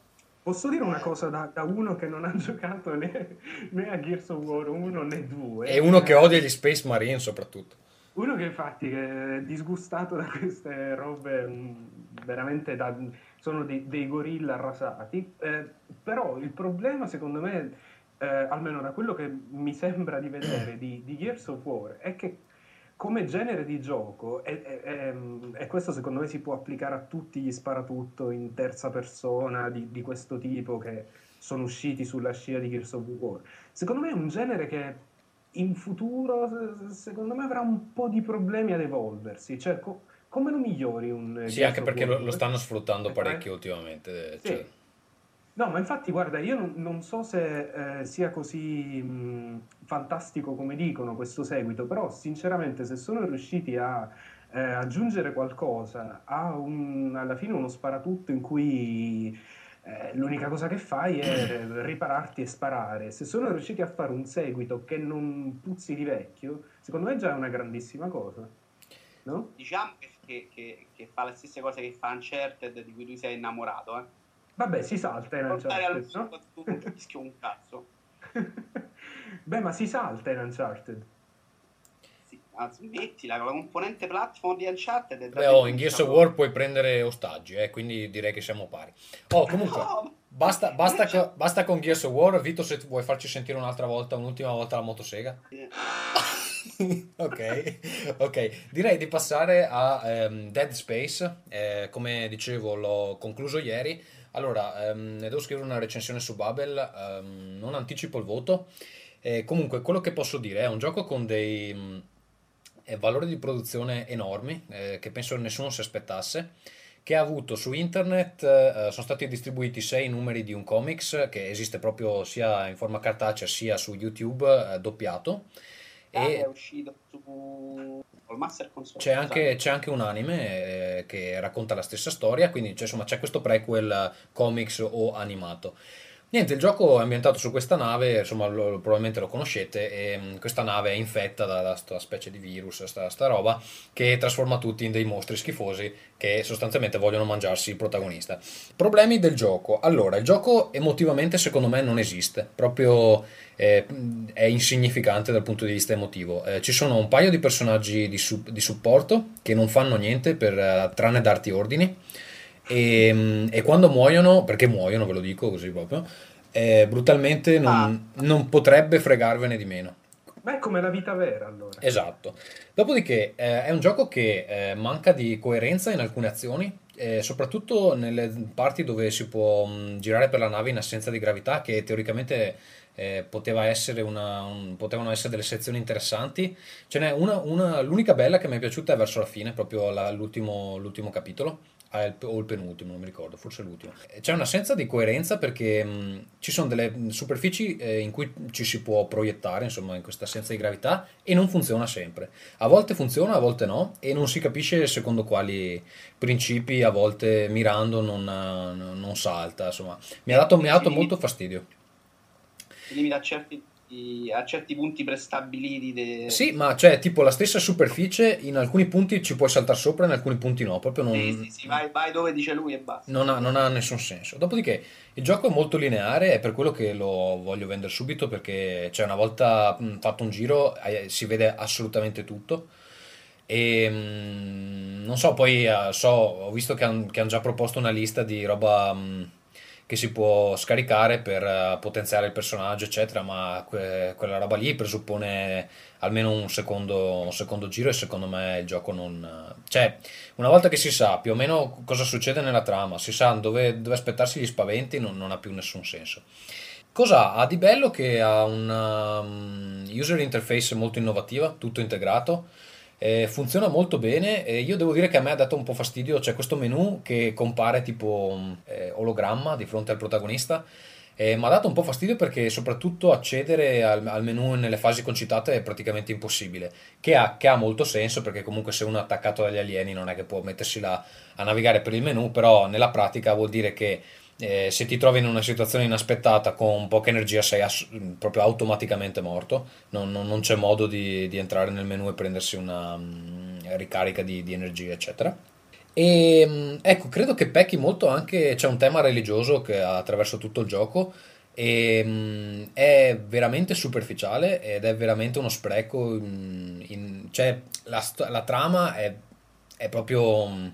S4: Posso dire una cosa da, da uno che non ha giocato né, né a Gears of War 1 né 2?
S1: E uno che odia gli Space Marine soprattutto.
S4: Uno che infatti è disgustato da queste robe mh, veramente da, sono dei, dei gorilla arrasati, eh, però il problema secondo me, eh, almeno da quello che mi sembra di vedere di, di Gears of War, è che come genere di gioco, e, questo secondo me si può applicare a tutti gli sparatutto in terza persona di, di questo tipo che sono usciti sulla scia di Gears of War, secondo me è un genere che in futuro se- secondo me avrà un po' di problemi ad evolversi, cioè co- come lo migliori un eh,
S1: Sì, anche perché lo, lo stanno sfruttando
S4: Eh,
S1: parecchio ultimamente.
S4: Sì.
S1: cioè.
S4: No, ma infatti, guarda, io non, non so se eh, sia così mh, fantastico come dicono questo seguito, però sinceramente se sono riusciti a eh, aggiungere qualcosa a un- alla fine uno sparatutto in cui eh, l'unica cosa che fai è [CLEARS THROAT] ripararti e sparare, se sono riusciti a fare un seguito che non puzzi di vecchio, secondo me già è una grandissima cosa, no?
S3: Diciamo che, che- che- che fa le stesse cose che fa Uncharted di cui tu sei innamorato, eh.
S4: Vabbè, si salta in
S3: Portare al
S4: Uncharted, no?
S3: tu capisci un cazzo. [LAUGHS]
S4: Beh, ma si salta in Uncharted.
S3: Sì, smettila, con la componente platform di Uncharted è
S1: Beh, oh, in Gears of War puoi prendere ostaggi, eh, quindi direi che siamo pari. Oh, comunque,
S3: No,
S1: basta, basta, co- basta con Gears of War. Vito, se vuoi farci sentire un'altra volta, un'ultima volta la motosega.
S3: eh, [LAUGHS] [LAUGHS]
S1: ok, ok. Direi di passare a ehm, Dead Space. Eh, come dicevo, l'ho concluso ieri. Allora, ne devo scrivere una recensione su Babel. ehm, non anticipo il voto. Eh, comunque, quello che posso dire è un gioco con dei mh, eh, valori di produzione enormi, eh, che penso nessuno si aspettasse. Che ha avuto su internet, eh, sono stati distribuiti sei numeri di un comics che esiste proprio sia in forma cartacea sia su YouTube, eh, doppiato.
S3: È
S1: E
S3: uscito su Master Console.
S1: c'è anche, c'è anche un anime eh, che racconta la stessa storia, quindi c'è, insomma, c'è questo prequel eh, comics o animato. Niente, il gioco è ambientato su questa nave, insomma, lo- lo- probabilmente lo conoscete, e mh, questa nave è infetta da, questa specie di virus, sta, sta roba, che trasforma tutti in dei mostri schifosi che sostanzialmente vogliono mangiarsi il protagonista. Problemi del gioco. Allora, il gioco emotivamente secondo me non esiste, proprio eh, è insignificante dal punto di vista emotivo. Eh, ci sono un paio di personaggi di, su- di supporto che non fanno niente per, eh, tranne darti ordini. E, mm, e quando muoiono, perché muoiono, ve lo dico così proprio, eh, brutalmente non, non potrebbe fregarvene di meno.
S4: Beh, è come la vita vera allora.
S1: Esatto. Dopodiché eh, è un gioco che eh, manca di coerenza in alcune azioni, eh, soprattutto nelle parti dove si può mh, girare per la nave in assenza di gravità, che teoricamente eh, poteva essere una- un- potevano essere delle sezioni interessanti. Ce n'è una, una- l'unica bella che mi è piaciuta è verso la fine, proprio la- l'ultimo, l'ultimo capitolo. Ah, o il penultimo, non mi ricordo, forse l'ultimo. C'è un'assenza di coerenza perché mh, ci sono delle mh, superfici eh, in cui ci si può proiettare, insomma, in questa assenza di gravità e non funziona sempre. A volte funziona, a volte no, e non si capisce secondo quali principi, a volte mirando non, non salta, insomma. Mi ha dato, mi ha dato molto fastidio.
S3: Si limita a certi a certi punti prestabiliti. De...
S1: Sì, ma c'è tipo la stessa superficie, in alcuni punti ci puoi saltare sopra, in alcuni punti no. Proprio non,
S3: Sì, sì, sì, vai, vai dove dice lui e basta.
S1: non ha, non ha nessun senso. Dopodiché il gioco è molto lineare, è per quello che lo voglio vendere subito, perché cioè, una volta fatto un giro si vede assolutamente tutto. E non so, poi eh, so, ho visto che hanno già proposto una lista di roba che si può scaricare per eh, potenziare il personaggio, eccetera, ma que- quella roba lì presuppone almeno un secondo, un secondo giro e secondo me il gioco non... Cioè, una volta che si sa più o meno cosa succede nella trama, si sa dove, dove aspettarsi gli spaventi, non, non ha più nessun senso. Cosa ha di bello? Che ha una um, user interface molto innovativa, tutto integrato, eh, funziona molto bene e io devo dire che a me ha dato un po' fastidio, c'è questo menu che compare tipo eh, ologramma di fronte al protagonista e mi ha dato un po' fastidio perché soprattutto accedere al, al menu nelle fasi concitate è praticamente impossibile, che ha, che ha molto senso perché comunque se uno è attaccato dagli alieni non è che può mettersi là a navigare per il menu, però nella pratica vuol dire che eh, se ti trovi in una situazione inaspettata con poca energia sei ass- proprio automaticamente morto, non, non- non c'è modo di, di entrare nel menu e prendersi una mm, ricarica di, di energia, eccetera. E mm, ecco, credo che pecchi molto anche, c'è un tema religioso che attraverso tutto il gioco e mm, è veramente superficiale ed è veramente uno spreco, mm, in- cioè la, la trama è, è proprio, mm,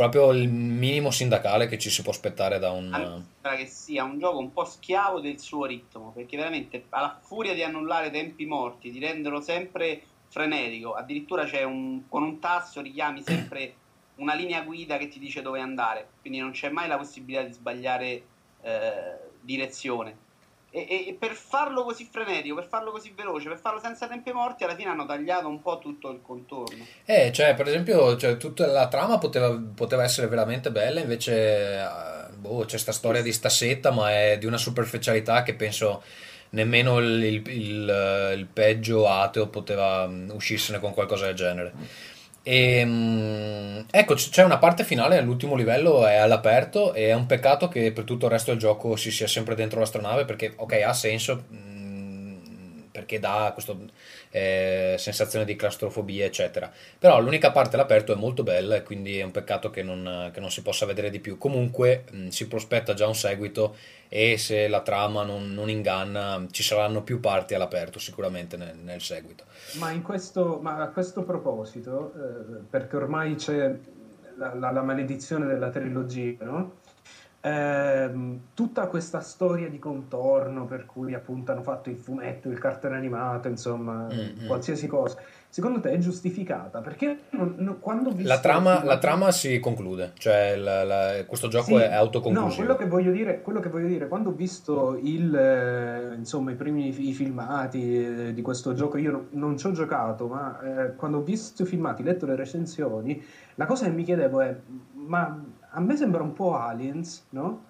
S1: proprio il minimo sindacale che ci si può aspettare da un...
S3: sembra che sia un gioco un po' schiavo del suo ritmo, perché veramente alla furia di annullare tempi morti, di renderlo sempre frenetico, addirittura c'è un, con un tasto richiami sempre una linea guida che ti dice dove andare, quindi non c'è mai la possibilità di sbagliare eh, direzione. E, e- e per farlo così frenetico, per farlo così veloce, per farlo senza tempi morti, alla fine hanno tagliato un po' tutto il contorno.
S1: Eh, cioè, per esempio, cioè, tutta la trama poteva, poteva essere veramente bella, invece eh, boh, c'è sta storia di sta setta, ma è di una superficialità che penso nemmeno il, il- il- il peggio ateo poteva mm, uscirsene con qualcosa del genere. E, mm, ecco, c'è una parte finale all'ultimo livello, è all'aperto e è un peccato che per tutto il resto del gioco si sia sempre dentro l'astronave perché, ok, ha senso, mm, perché dà questa sensazione di claustrofobia, eccetera. Però l'unica parte all'aperto è molto bella e quindi è un peccato che non, che non si possa vedere di più. Comunque mh, si prospetta già un seguito e se la trama non, non inganna ci saranno più parti all'aperto sicuramente nel, nel seguito.
S4: Ma, questo, ma a questo proposito, eh, perché ormai c'è la, la- la maledizione della trilogia, no? Ehm, tutta questa storia di contorno per cui appunto hanno fatto il fumetto, il cartone animato, insomma,
S1: Mm, mm.
S4: qualsiasi cosa, secondo te è giustificata? Perché non- non- quando
S1: La trama,
S4: il
S1: la trama si conclude, cioè la- la- questo gioco
S4: Sì,
S1: è
S4: no,
S1: autoconclusivo.
S4: quello che voglio dire, quello che voglio dire, quando ho visto il, eh, insomma, i primi i filmati eh, di questo gioco, io no- non ci ho giocato, ma eh, quando ho visto i filmati, letto le recensioni, la cosa che mi chiedevo è, ma a me sembra un po' Aliens, no?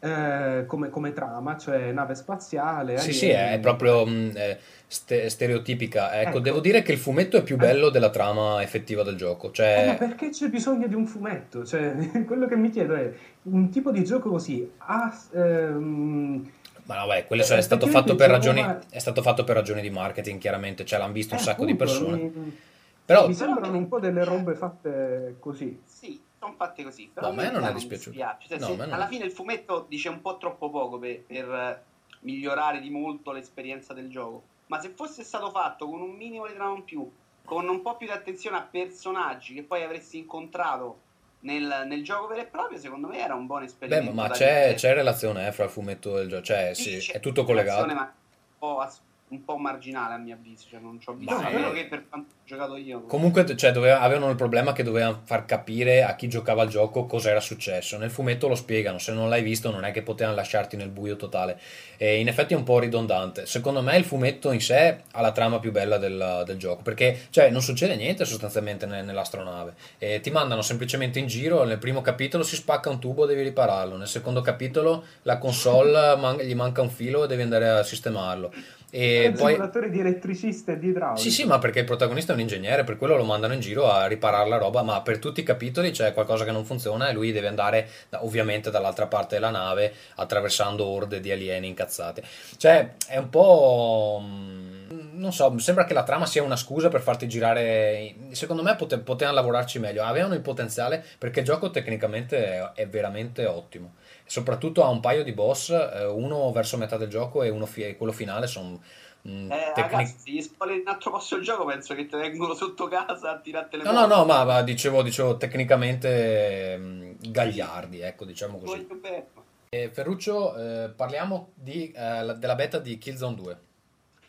S4: Eh, come, come trama, cioè nave spaziale,
S1: Sì, sì, è proprio mh, eh, ste- stereotipica. Ecco,
S4: Ecco.
S1: devo dire che il fumetto è più bello della trama effettiva del gioco.
S4: Eh, ma
S1: Cioè,
S4: perché c'è bisogno di un fumetto? Cioè, [LAUGHS] quello che mi chiedo è, un tipo di gioco così ha... ehm,
S1: Ma no, beh, quello
S4: Eh,
S1: è stato per
S4: diciamo,
S1: ragioni,
S4: ma-
S1: è stato fatto per ragioni di marketing, chiaramente, cioè l'hanno visto un
S4: eh,
S1: sacco di
S4: appunto,
S1: persone.
S4: mi,
S1: Però,
S4: mi sembrano un po' delle robe fatte così.
S3: Sì, sono fatte così. Però
S1: No, a me non è dispiaciuto.
S3: dispiace. Cioè,
S1: No,
S3: se alla fine il fumetto dice un po' troppo poco per, per, migliorare di molto l'esperienza del gioco. Ma se fosse stato fatto con un minimo di trama in più, con un po' più di attenzione a personaggi che poi avresti incontrato nel, nel gioco vero e proprio, secondo me era un buon
S1: beh,
S3: esperimento.
S1: ma
S3: da
S1: c'è, c'è relazione eh, fra il fumetto e il gioco, cioè,
S3: Sì,
S1: sì, è tutto collegato.
S3: ma un po', as- un po' marginale a mio avviso. Cioè, non ci ho visto
S1: Ma,
S3: quello che per quanto ho giocato io.
S1: Comunque, cioè, doveva- avevano il problema che dovevano far capire a chi giocava al gioco cosa era successo. Nel fumetto lo spiegano, se non l'hai visto non è che potevano lasciarti nel buio totale. E in effetti è un po' ridondante. Secondo me il fumetto in sé ha la trama più bella del, del gioco, perché cioè, non succede niente sostanzialmente ne- nell'astronave. E ti mandano semplicemente in giro, nel primo capitolo si spacca un tubo, devi ripararlo. Nel secondo capitolo la console man- gli manca un filo e devi andare a sistemarlo. E
S4: È un
S1: poi...
S4: simulatore di elettricista e di idraulico.
S1: Sì, sì, ma perché il protagonista è un ingegnere, per quello lo mandano in giro a riparare la roba, ma per tutti i capitoli c'è qualcosa che non funziona e lui deve andare da- ovviamente dall'altra parte della nave attraversando orde di alieni incazzati. Cioè, è un po'... mm, Non so, sembra che la trama sia una scusa per farti girare. Secondo me pote- potevano lavorarci meglio. Avevano il potenziale perché il gioco tecnicamente è, è veramente ottimo. Soprattutto ha un paio di boss, eh, uno verso metà del gioco e uno fi- quello finale sono mm,
S3: Eh,
S1: tecnic-
S3: ragazzi, se gli spoileri un altro posto il gioco, penso che ti vengono sotto casa a tirarti le
S1: No, no, no, ma, ma dicevo, dicevo tecnicamente mm, gagliardi, ecco, diciamo così.
S3: Voglio bene.
S1: E Ferruccio, eh, parliamo di, eh, la- della beta di Killzone 2.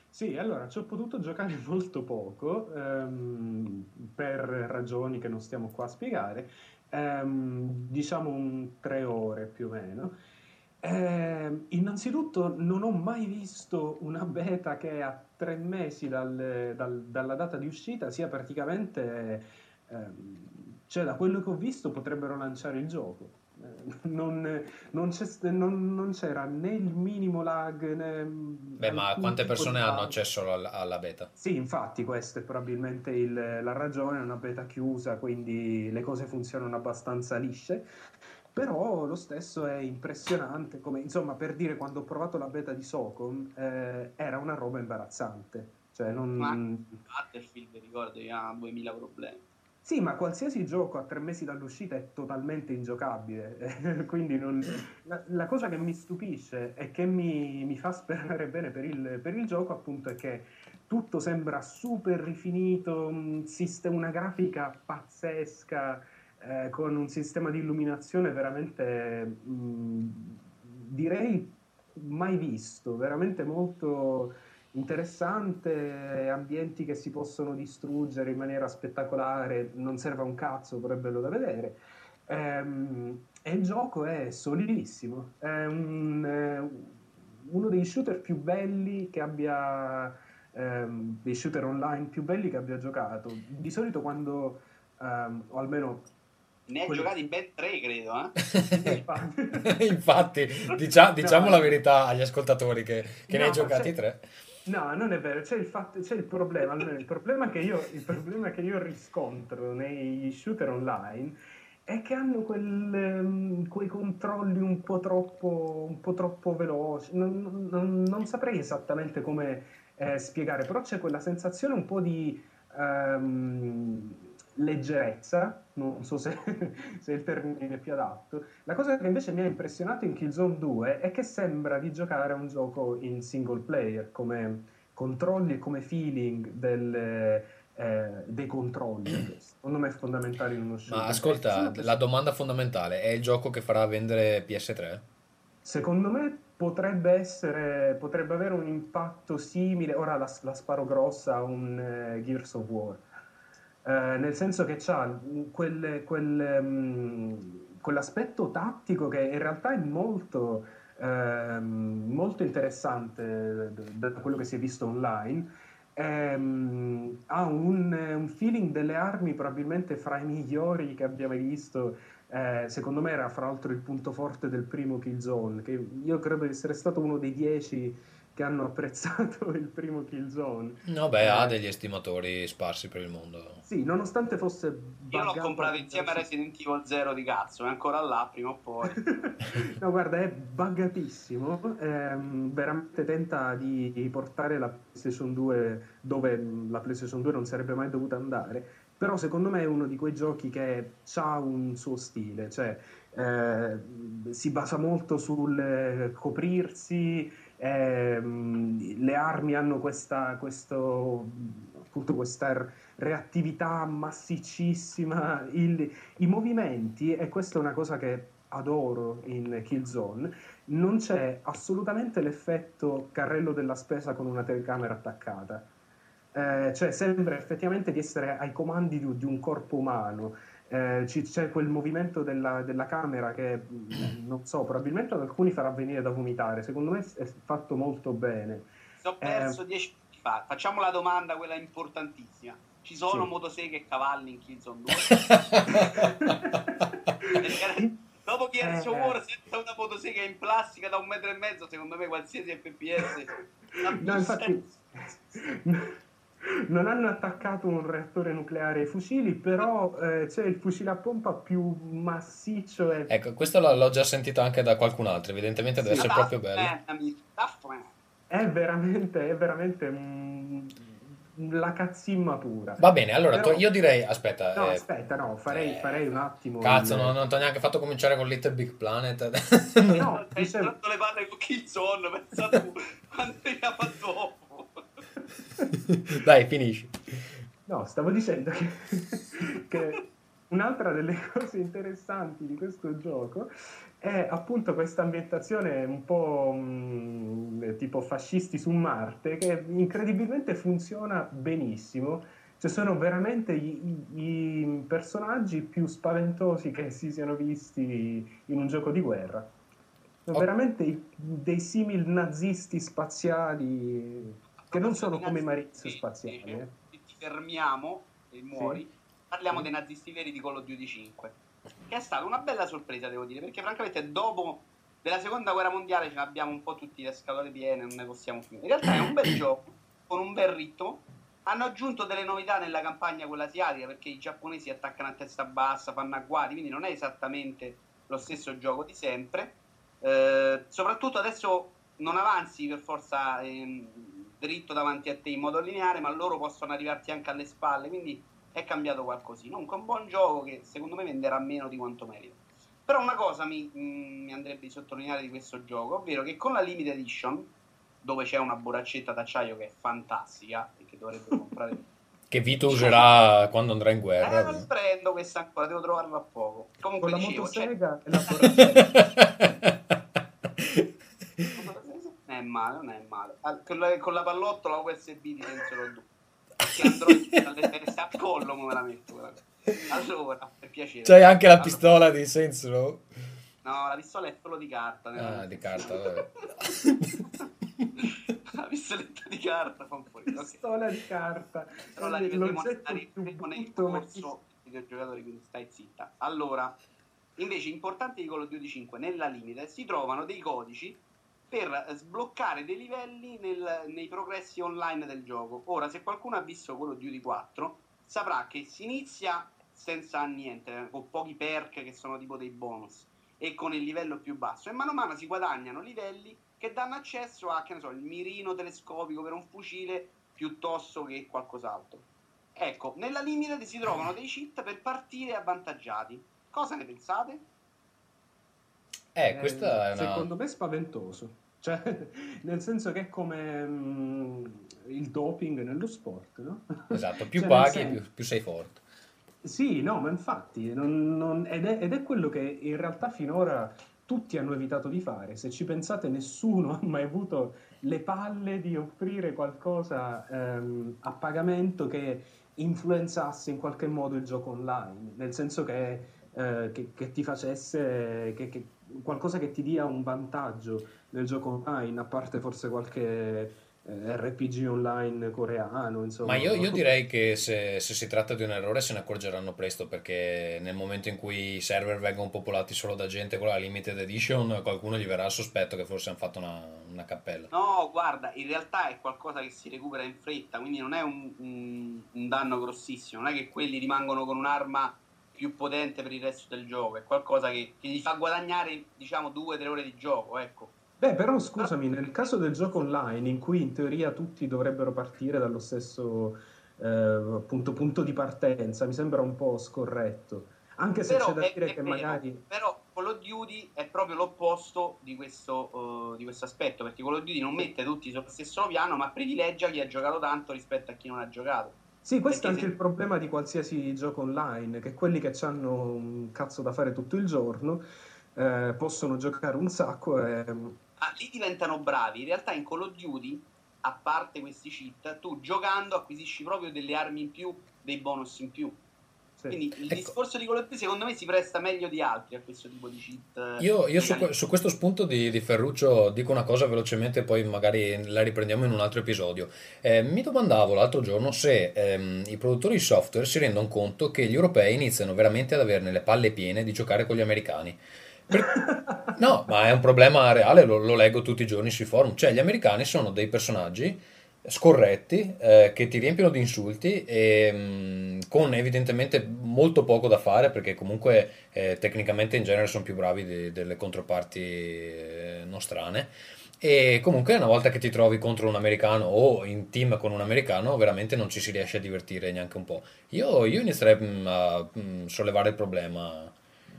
S4: Sì, allora ci ho potuto giocare [LAUGHS] molto poco ehm, per ragioni che non stiamo qua a spiegare, ehm, diciamo un tre ore più o meno. Ehm, innanzitutto non ho mai visto una beta che a tre mesi dal- dal- dalla data di uscita sia praticamente, ehm, cioè da quello che ho visto potrebbero lanciare il gioco. Non, non c'è- non- non c'era né il minimo lag né
S1: Beh, ma quante persone hanno accesso alla, alla beta?
S4: Sì, infatti questa è probabilmente il- la ragione, è una beta chiusa, quindi le cose funzionano abbastanza lisce, però lo stesso è impressionante, come insomma per dire quando ho provato la beta di Socom eh, era una roba imbarazzante, cioè non...
S3: Ma- Battlefield, ricordi, ha 2000 problemi.
S4: Sì, ma qualsiasi gioco a tre mesi dall'uscita è totalmente ingiocabile, [LAUGHS] quindi non- la, la cosa che mi stupisce e che mi, mi fa sperare bene per il, per il gioco appunto è che tutto sembra super rifinito, un sist- una grafica pazzesca, eh, con un sistema di illuminazione veramente, mh, direi, mai visto, veramente molto interessante, ambienti che si possono distruggere in maniera spettacolare, non serve a un cazzo, però è bello da vedere. Ehm, e il gioco è solidissimo, è un, eh, uno dei shooter più belli che abbia, ehm, dei shooter online più belli che abbia giocato. Di solito quando, ehm, o almeno
S3: Ne hai
S4: Quello-
S3: giocati ben 3, credo, eh? [LAUGHS] [LAUGHS]
S1: Infatti, dicia- [LAUGHS] diciamo
S4: No.
S1: la verità agli ascoltatori che, che ne
S4: No,
S1: hai
S4: ma
S1: giocati
S4: c'è-
S1: tre.
S4: No, non è vero, c'è il, fatto, c'è il problema, almeno il problema, che io, il problema che io riscontro nei shooter online è che hanno quel, ehm, quei controlli un po' troppo, un po' troppo veloci, non, non- non saprei esattamente come eh, spiegare, però c'è quella sensazione un po' di ehm, leggerezza, non so se, [LAUGHS] se il termine è più adatto. La cosa che invece mi ha impressionato in Killzone 2 è che sembra di giocare a un gioco in single player, come controlli e come feeling del, eh, dei controlli, [CLEARS THROAT] secondo me è fondamentale in uno shooter.
S1: Ma ascolta, la domanda fondamentale è il gioco che farà vendere PS3?
S4: Secondo me potrebbe essere, potrebbe avere un impatto simile, ora la, la sparo grossa a un eh, Gears of War, Eh, nel senso che c'ha quel, quel, mm, quell'aspetto tattico che in realtà è molto, ehm, molto interessante da da quello che si è visto online. Ehm, ha un, un feeling delle armi probabilmente fra i migliori che abbia mai visto. Eh, secondo me era fra l'altro il punto forte del primo Killzone, che io credo di essere stato uno dei dieci che hanno [LAUGHS] apprezzato il primo Killzone.
S1: No, beh, ha
S4: Eh,
S1: degli estimatori sparsi per il mondo.
S4: Sì, nonostante fosse
S3: Io l'ho comprato insieme a Resident Evil 0 di cazzo, è ancora là prima o poi. [LAUGHS]
S4: no, guarda, è buggatissimo. ehm, veramente tenta di di portare la PlayStation 2 dove la PlayStation 2 non sarebbe mai dovuta andare. Però secondo me è uno di quei giochi che ha un suo stile, cioè eh, si basa molto sul eh, coprirsi, ehm, le armi hanno questa, questo, appunto questa reattività massiccissima, il- i movimenti, e questa è una cosa che adoro in Killzone, non c'è assolutamente l'effetto carrello della spesa con una telecamera attaccata. Eh, cioè sembra effettivamente di essere ai comandi di, di un corpo umano. Eh, c'è quel movimento della, della camera che mh, non so, probabilmente ad alcuni farà venire da vomitare. Secondo me è fatto molto bene.
S3: Ho perso
S4: Eh.
S3: 10 minuti fa. Facciamo la domanda, quella importantissima. Ci sono
S4: Sì.
S3: motoseghe e cavalli in Killzone 2? Perché Dopo of
S4: Eh.
S3: War senza una fotosega in plastica da un metro e mezzo, secondo me qualsiasi FPS
S4: No, infatti. [LAUGHS] non hanno attaccato un reattore nucleare ai fucili, però eh, c'è il fucile a pompa più massiccio e
S1: Ecco, questo l'ho l'ho già sentito anche da qualcun altro, evidentemente deve
S4: Sì.
S1: essere proprio bello.
S4: È veramente, è veramente mm, la cazzimma pura.
S1: Va bene, allora
S4: Però-
S1: to- io direi, aspetta,
S4: No,
S1: eh,
S4: aspetta, no, farei,
S1: eh,
S4: farei un attimo.
S1: cazzo,
S4: il-
S1: non, non ti ho neanche fatto cominciare con Little Big Planet.
S4: No, [LAUGHS]
S3: Hai
S4: dicevo-
S3: le palle con Killzone, pensa tu quando li ha fatto dopo. [LAUGHS]
S1: Dai, finisci.
S4: No, stavo dicendo che, [LAUGHS] che un'altra delle [LAUGHS] cose interessanti di questo gioco è appunto questa ambientazione un po' mh, tipo fascisti su Marte che incredibilmente funziona benissimo. Cioè sono veramente i, personaggi più spaventosi che si siano visti in un gioco di guerra. Sono
S1: Oh.
S4: veramente dei simil nazisti spaziali che non sono come i Marizio spaziali. eh.
S3: se ti fermiamo e muori,
S4: Sì.
S3: parliamo
S4: Sì.
S3: dei nazisti veri di Call of Duty 5, che è stata una bella sorpresa, devo dire, perché francamente dopo della seconda guerra mondiale ce ne abbiamo un po' tutti le scatole piene, non ne possiamo più. In realtà è un bel [COUGHS] gioco, con un bel ritmo. Hanno aggiunto delle novità nella campagna quella asiatica, perché i giapponesi attaccano a testa bassa, fanno agguati, quindi non è esattamente lo stesso gioco di sempre. Eh, soprattutto adesso non avanzi per forza ehm, dritto davanti a te in modo lineare, ma loro possono arrivarti anche alle spalle, quindi è cambiato qualcosina. Comunque è un buon gioco che secondo me venderà meno di quanto merita. Però una cosa mi, mm, mi andrebbe di sottolineare di questo gioco, ovvero che con la Limited Edition, dove c'è una borraccetta d'acciaio che è fantastica e che dovrebbe comprare [LAUGHS]
S1: Che Vito userà quando andrà in
S3: eh,
S1: guerra.
S3: non prendo questa ancora, devo trovarla a poco.
S4: Con
S3: Comunque
S4: la
S3: dicevo, c'è-
S4: motosega e la [LAUGHS] [LAUGHS]
S3: male, non è male. Ah, Con la, con la pallottola USB di Sensor 2. [LAUGHS] Che Android alle teste a collo me la metto. Allora, per piacere.
S1: C'hai anche la
S3: Allora,
S1: pistola di Saints Row?
S3: No, la pistola è solo di carta.
S1: Ah, di carta, vabbè. [LAUGHS]
S3: la pistoletta di carta fa un po' ridere.
S4: Pistola di carta.
S3: Però la rivedremo,
S4: più
S3: rivedremo nel corso dei videogiocatori, quindi stai zitta. Allora, invece, importante di Call of Duty 5, nella limite si trovano dei codici per sbloccare dei livelli nel- nei progressi online del gioco. Ora, se qualcuno ha visto Call of Duty 4, saprà che si inizia senza niente, con pochi perk che sono tipo dei bonus e con il livello più basso, e mano a mano si guadagnano livelli che danno accesso a, che ne so, il mirino telescopico per un fucile piuttosto che qualcos'altro. Ecco, nella limited si trovano dei cheat per partire avvantaggiati. Cosa ne pensate?
S1: Eh, questa è una...
S4: Secondo me spaventoso. Cioè, [LAUGHS] nel senso che è come mm, il doping nello sport, no?
S1: Esatto, più
S4: Cioè,
S1: paghi
S4: senso-
S1: più, più sei forte.
S4: Sì, no, ma infatti, non- non- ed, è, ed è quello che in realtà finora tutti hanno evitato di fare. Se ci pensate, nessuno ha mai avuto le palle di offrire qualcosa ehm, a pagamento che influenzasse in qualche modo il gioco online, nel senso che, eh, che- che ti facesse che- qualcosa che ti dia un vantaggio nel gioco online, a parte forse qualche eh, RPG online coreano, insomma.
S1: Ma io, io direi che se, se si tratta di un errore se ne accorgeranno presto perché nel momento in cui i server vengono popolati solo da gente con la limited edition qualcuno gli verrà il sospetto che forse hanno fatto una, una cappella.
S3: No, guarda, in realtà è qualcosa che si recupera in fretta, quindi non è un, un- un danno grossissimo, non è che quelli rimangono con un'arma più potente per il resto del gioco, è qualcosa che, che gli fa guadagnare, diciamo, due o tre ore di gioco, ecco.
S4: Beh, però scusami, nel caso del gioco online, in cui in teoria tutti dovrebbero partire dallo stesso eh, appunto, punto di partenza, mi sembra un po' scorretto. Anche se
S3: Però
S4: c'è da
S3: è-
S4: dire
S3: è
S4: che
S3: vero,
S4: magari...
S3: Però Call of Duty è proprio l'opposto di questo, eh, di questo aspetto, perché Call of Duty non mette tutti sullo stesso piano, ma privilegia chi ha giocato tanto rispetto a chi non ha giocato.
S4: Sì, questo è anche il problema di qualsiasi gioco online, che quelli che hanno un cazzo da fare tutto il giorno eh, possono giocare un sacco e...
S3: Ah, lì diventano bravi. In realtà in Call of Duty, a parte questi cheat, tu giocando acquisisci proprio delle armi in più, dei bonus in più.
S4: Sì.
S3: Quindi il
S1: Ecco.
S3: discorso di Call of Duty secondo me si presta meglio di altri a questo tipo di cheat. eh,
S1: Io, io su, su questo spunto di, di Ferruccio dico una cosa velocemente poi magari la riprendiamo in un altro episodio. Eh, mi domandavo l'altro giorno se ehm, i produttori di software si rendono conto che gli europei iniziano veramente ad averne le palle piene di giocare con gli americani. Per- [LAUGHS] No, ma è un problema reale, lo, lo leggo tutti i giorni sui forum. Cioè, gli americani sono dei personaggi scorretti eh, che ti riempiono di insulti e mh, con evidentemente molto poco da fare perché comunque eh, tecnicamente in genere sono più bravi de- delle controparti eh, nostrane. E comunque una volta che ti trovi contro un americano o in team con un americano, veramente non ci si riesce a divertire neanche un po'. Io, io inizierei mh, a mh, sollevare il problema.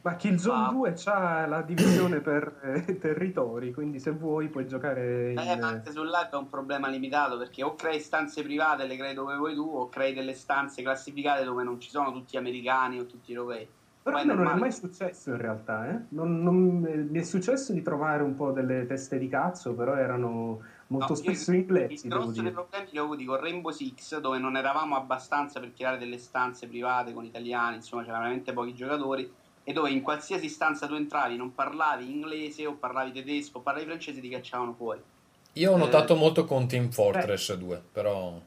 S4: Ma Killzone
S3: Ma-
S4: 2 c'ha la divisione per eh, territori, quindi se vuoi puoi giocare in...
S3: Eh, ma anche sul live è un problema limitato perché o crei stanze private, le crei dove vuoi tu, o crei delle stanze classificate dove non ci sono tutti americani o tutti europei.
S4: Però
S3: Poi
S4: non è
S3: normale.
S4: mai successo in realtà, eh. Non- non- eh, mi è successo di trovare un po' delle teste di cazzo, però erano molto
S3: No, io
S4: spesso
S3: il-
S4: inglesi,
S3: Il grosso dei problemi li ho avuti con Rainbow Six, dove non eravamo abbastanza per creare delle stanze private con italiani, insomma c'erano veramente pochi giocatori, e dove in qualsiasi stanza tu entravi non parlavi inglese o parlavi tedesco o parlavi francese ti cacciavano fuori.
S1: Io ho
S3: Eh.
S1: notato molto con Team Fortress 2, però...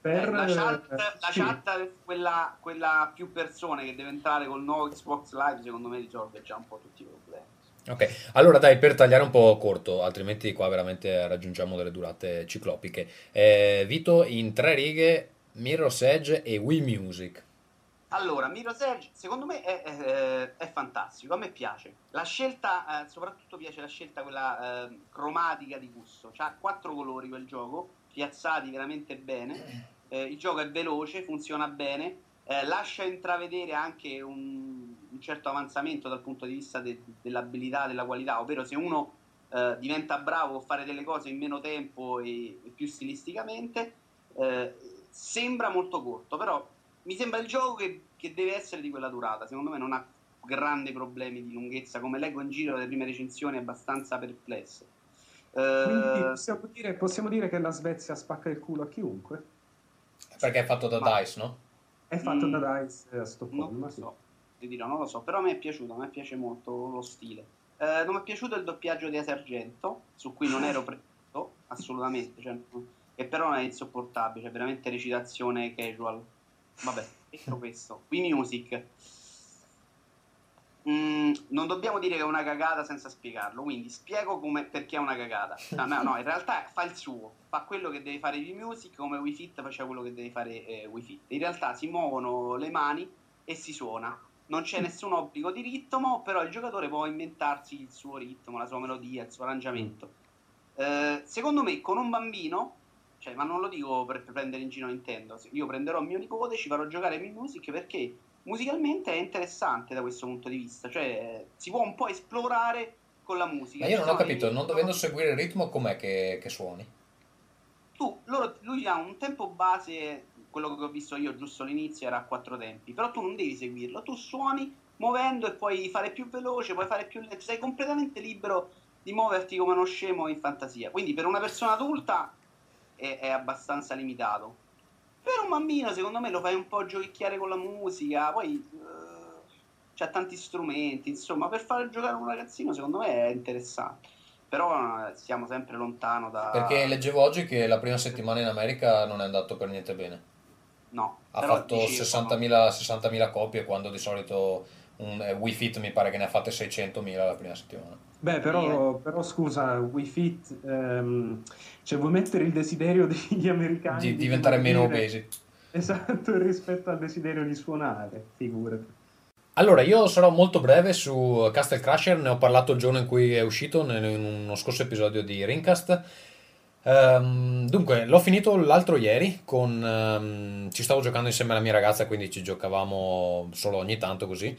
S4: Per,
S3: Eh, la chat,
S4: eh,
S3: la
S4: sì.
S3: chat, quella, quella più persone che deve entrare col nuovo Xbox Live, secondo me risolve già un po' tutti i problemi.
S1: Ok, allora dai, per tagliare un po' corto, altrimenti qua veramente raggiungiamo delle durate ciclopiche. Eh, Vito, in tre righe, Mirror's Edge e Wii Music.
S3: Allora, Mirror's Edge secondo me è, è- è fantastico, a me piace. La scelta, eh, soprattutto piace la scelta quella eh, cromatica di gusto. C'ha quattro colori quel gioco, piazzati veramente bene. Eh, il gioco è veloce, funziona bene, eh, lascia intravedere anche un, un certo avanzamento dal punto di vista de- dell'abilità, della qualità, ovvero se uno eh, diventa bravo a fare delle cose in meno tempo e, e più stilisticamente, eh, sembra molto corto, però mi sembra il gioco che, che deve essere di quella durata. Secondo me non ha grandi problemi di lunghezza, come leggo in giro le prime recensioni abbastanza perplesse. Eh,
S4: Quindi possiamo dire, possiamo dire che la Svezia spacca il culo a chiunque?
S1: Perché è fatto da
S3: Ma-
S1: DICE, no?
S4: È fatto
S3: Mm.
S4: da DICE a
S3: non
S4: Stoccolma,
S3: lo
S4: sì.
S3: so, ti dirò, non lo so, però a me è piaciuto, a me piace molto lo stile. Eh, non mi è piaciuto il doppiaggio di Asergento, su cui non ero [LAUGHS] preso, assolutamente, cioè, e però è insopportabile, cioè veramente recitazione casual. Vabbè, detto questo, Wii Music. Mm, non dobbiamo dire che è una cagata senza spiegarlo, quindi spiego come, perché è una cagata. No, no, no, in realtà fa il suo, fa quello che deve fare Wii Music come Wii Fit faceva quello che deve fare eh, Wii Fit. In realtà si muovono le mani e si suona. Non c'è nessun obbligo di ritmo, però il giocatore può inventarsi il suo ritmo, la sua melodia, il suo arrangiamento. Eh, secondo me, con un bambino, cioè, ma non lo dico per prendere in giro Nintendo, io prenderò mio nipote, ci farò giocare Wii Music perché musicalmente è interessante da questo punto di vista, cioè si può un po' esplorare con la musica.
S1: Ma io non ho capito, non dovendo seguire il ritmo, com'è che, che suoni?
S3: tu, loro- lui ha un tempo base, quello che ho visto io giusto all'inizio era a quattro tempi, però tu non devi seguirlo, tu suoni muovendo e puoi fare più veloce, puoi fare più sei completamente libero di muoverti come uno scemo in fantasia, quindi per una persona adulta è, è abbastanza limitato. Per un bambino secondo me lo fai un po' giochicchiare con la musica, poi eh, c'ha tanti strumenti, insomma per fare giocare un ragazzino secondo me è interessante. Però eh, siamo sempre lontano da...
S1: Perché leggevo oggi che la prima settimana in America non è andato per niente bene.
S3: No,
S1: Ha fatto
S3: dicevo,
S1: 60.000 60.000 copie quando di solito un eh, Wii Fit mi pare che ne ha fatte 600.000 la prima settimana.
S4: Beh, però, però scusa, Wii Fit, ehm, cioè vuoi mettere il desiderio degli americani
S1: Di diventare meno obesi.
S4: Esatto, [LAUGHS] rispetto al desiderio di suonare, figurati.
S1: Allora, io sarò molto breve su Castle Crusher, ne ho parlato il giorno in cui è uscito, in uno scorso episodio di Ringcast. Ehm, dunque, l'ho finito l'altro ieri, con, ehm, ci stavo giocando insieme alla mia ragazza, quindi ci giocavamo solo ogni tanto così,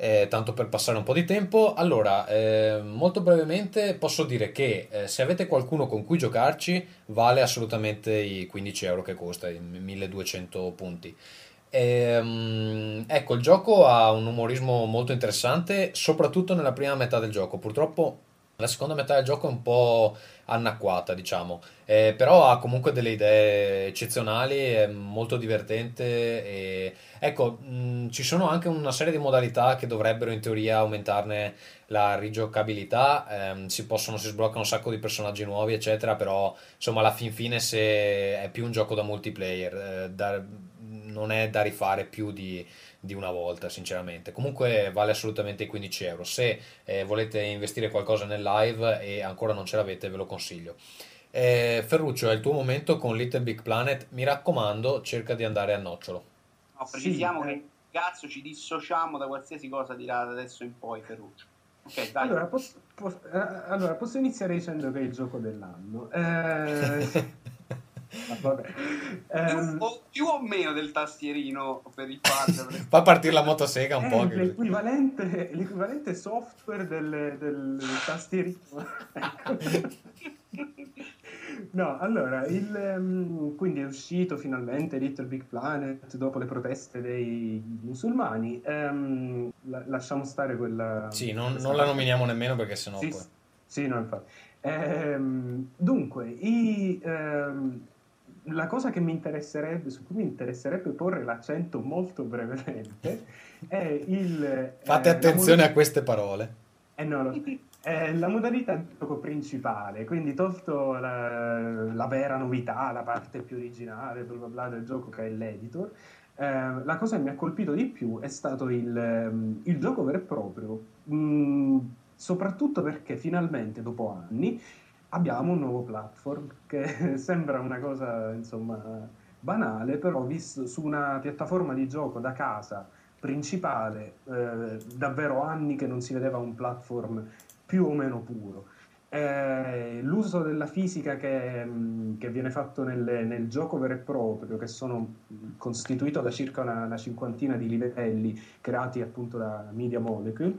S1: eh, tanto per passare un po' di tempo. Allora, eh, molto brevemente posso dire che eh, se avete qualcuno con cui giocarci, vale assolutamente i 15 euro che costa, i 1200 punti. Ehm, ecco, il gioco ha un umorismo molto interessante, soprattutto nella prima metà del gioco. Purtroppo la seconda metà del gioco è un po' anacquata, diciamo, Eh, però ha comunque delle idee eccezionali, è molto divertente e ecco, mh, ci sono anche una serie di modalità che dovrebbero in teoria aumentarne la rigiocabilità, ehm, si possono, si sbloccano un sacco di personaggi nuovi, eccetera, però insomma alla fin fine se è più un gioco da multiplayer, eh, da- non è da rifare più di, di una volta, sinceramente. Comunque vale assolutamente i 15 euro. Se eh, volete investire qualcosa nel live e ancora non ce l'avete, ve lo consiglio. Eh, Ferruccio, è il tuo momento con Little Big Planet. Mi raccomando, cerca di andare a nocciolo.
S3: No, precisiamo
S4: Sì,
S3: che cazzo ci dissociamo da qualsiasi cosa dirà da adesso in poi, Ferruccio. Ok, dai.
S4: Allora posso, posso- eh, allora, posso iniziare dicendo che è il gioco dell'anno. Eh, [LAUGHS] ma [LAUGHS] vabbè.
S3: più,
S4: Ehm,
S3: o, più o meno del tastierino per il pad. [LAUGHS]
S1: Fa partire la motosega un po'.
S4: l'equivalente, l'equivalente software del, del tastierino. [LAUGHS] Ecco. No, allora, il, ehm, quindi è uscito finalmente Little Big Planet dopo le proteste dei musulmani. Ehm, la- lasciamo stare quella...
S1: Sì, non, non la nominiamo nemmeno perché sennò
S4: Sì,
S1: poi...
S4: sì, no, infatti. Ehm, dunque, i, ehm, la cosa che mi interesserebbe, su cui mi interesserebbe porre l'accento molto brevemente [LAUGHS] è il...
S1: Fate
S4: eh,
S1: attenzione
S4: mod-
S1: a queste parole.
S4: eh no, lo- è la modalità di gioco principale, quindi tolto la, la vera novità, la parte più originale, bla bla bla del gioco che è l'editor, eh, la cosa che mi ha colpito di più è stato il, ehm, il gioco vero e proprio, mh, soprattutto perché finalmente dopo anni abbiamo un nuovo platform che [LAUGHS] sembra una cosa insomma banale, però visto su una piattaforma di gioco da casa principale, eh, davvero anni che non si vedeva un platform più o meno puro. Eh, l'uso della fisica che, mh, che viene fatto nel, nel gioco vero e proprio, che sono mh, costituito da circa una, una cinquantina di livelli creati appunto da Media Molecule,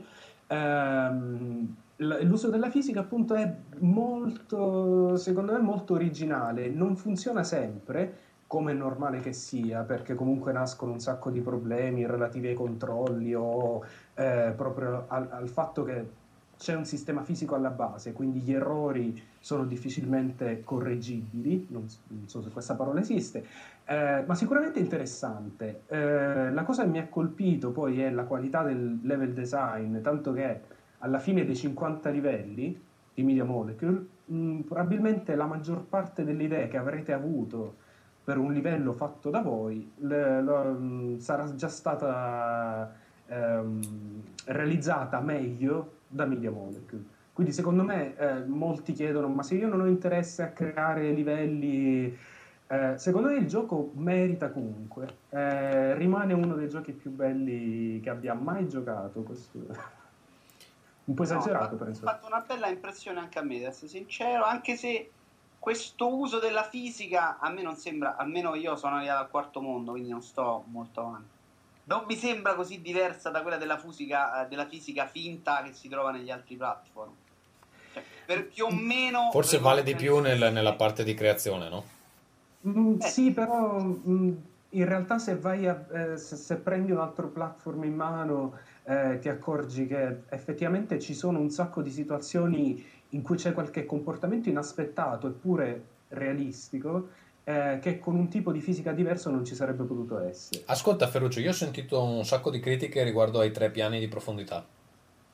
S4: ehm, l'uso della fisica appunto è molto, secondo me, molto originale. Non funziona sempre, come è normale che sia, perché comunque nascono un sacco di problemi relativi ai controlli o eh, proprio al, al fatto che c'è un sistema fisico alla base, quindi gli errori sono difficilmente correggibili, non, so se questa parola esiste, eh, ma sicuramente interessante. Eh, la cosa che mi ha colpito poi è la qualità del level design, tanto che alla fine dei 50 livelli di Media Molecule, mh, probabilmente la maggior parte delle idee che avrete avuto per un livello fatto da voi le- lo- mh, sarà già stata ehm, realizzata meglio da Media Molecule. Quindi secondo me eh, molti chiedono, ma se io non ho interesse a creare livelli, eh, secondo me il gioco merita comunque. Eh, rimane uno dei giochi più belli che abbia mai giocato. Questo... [LAUGHS] Un po' esagerato,
S3: No, ha
S4: penso.
S3: fatto una bella impressione anche a me, ad essere sincero, anche se questo uso della fisica a me non sembra, almeno io sono arrivato al quarto mondo, quindi non sto molto avanti. Non mi sembra così diversa da quella della fisica, eh, della fisica finta che si trova negli altri platform. Per più o meno
S1: Forse
S3: le
S1: vale di più nel- nella parte di creazione, no?
S4: Mm,
S3: Eh.
S4: sì, però mm, in realtà se vai a, eh, se, se prendi un altro platform in mano eh, ti accorgi che effettivamente ci sono un sacco di situazioni in cui c'è qualche comportamento inaspettato eppure realistico eh, che con un tipo di fisica diverso non ci sarebbe potuto essere.
S1: Ascolta Ferruccio, io ho sentito un sacco di critiche riguardo ai tre piani di profondità.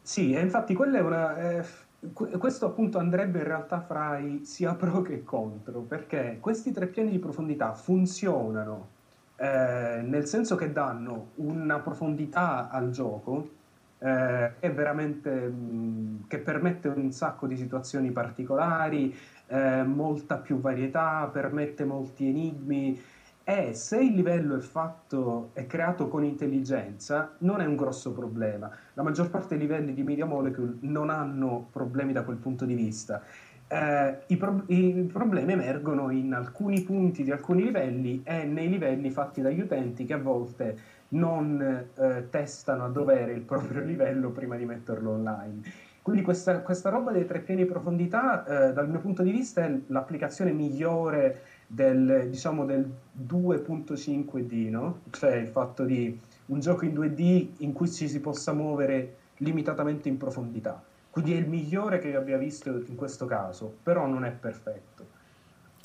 S4: Sì, e infatti quella è una, eh, questo appunto andrebbe in realtà fra i sia pro che contro, perché questi tre piani di profondità funzionano eh, nel senso che danno una profondità al gioco eh, che veramente mh, che permette un sacco di situazioni particolari, eh, molta più varietà, permette molti enigmi. E se il livello è fatto, è creato con intelligenza, non è un grosso problema. La maggior parte dei livelli di Media Molecule non hanno problemi da quel punto di vista. Eh, i, pro- i problemi emergono in alcuni punti di alcuni livelli e nei livelli fatti dagli utenti che a volte non eh, testano a dovere il proprio [LAUGHS] livello prima di metterlo online. Quindi questa, questa roba dei tre piani di profondità, eh, dal mio punto di vista, è l'applicazione migliore del, diciamo, del 2.5D, no? Cioè il fatto di un gioco in 2D in cui ci si possa muovere limitatamente in profondità. Quindi è il migliore che io abbia visto in questo caso, però non è perfetto.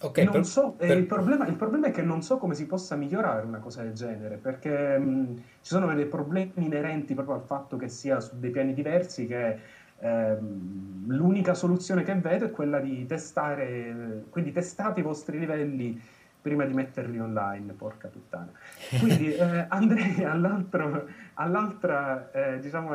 S1: Ok,
S4: Non
S1: per-
S4: so,
S1: per-
S4: il, problema, il problema è che non so come si possa migliorare una cosa del genere, perché mh, ci sono dei problemi inerenti proprio al fatto che sia su dei piani diversi che ehm, l'unica soluzione che vedo è quella di testare, quindi testate i vostri livelli prima di metterli online, porca puttana. Quindi [LAUGHS] eh, andrei all'altro, all'altra, eh, diciamo,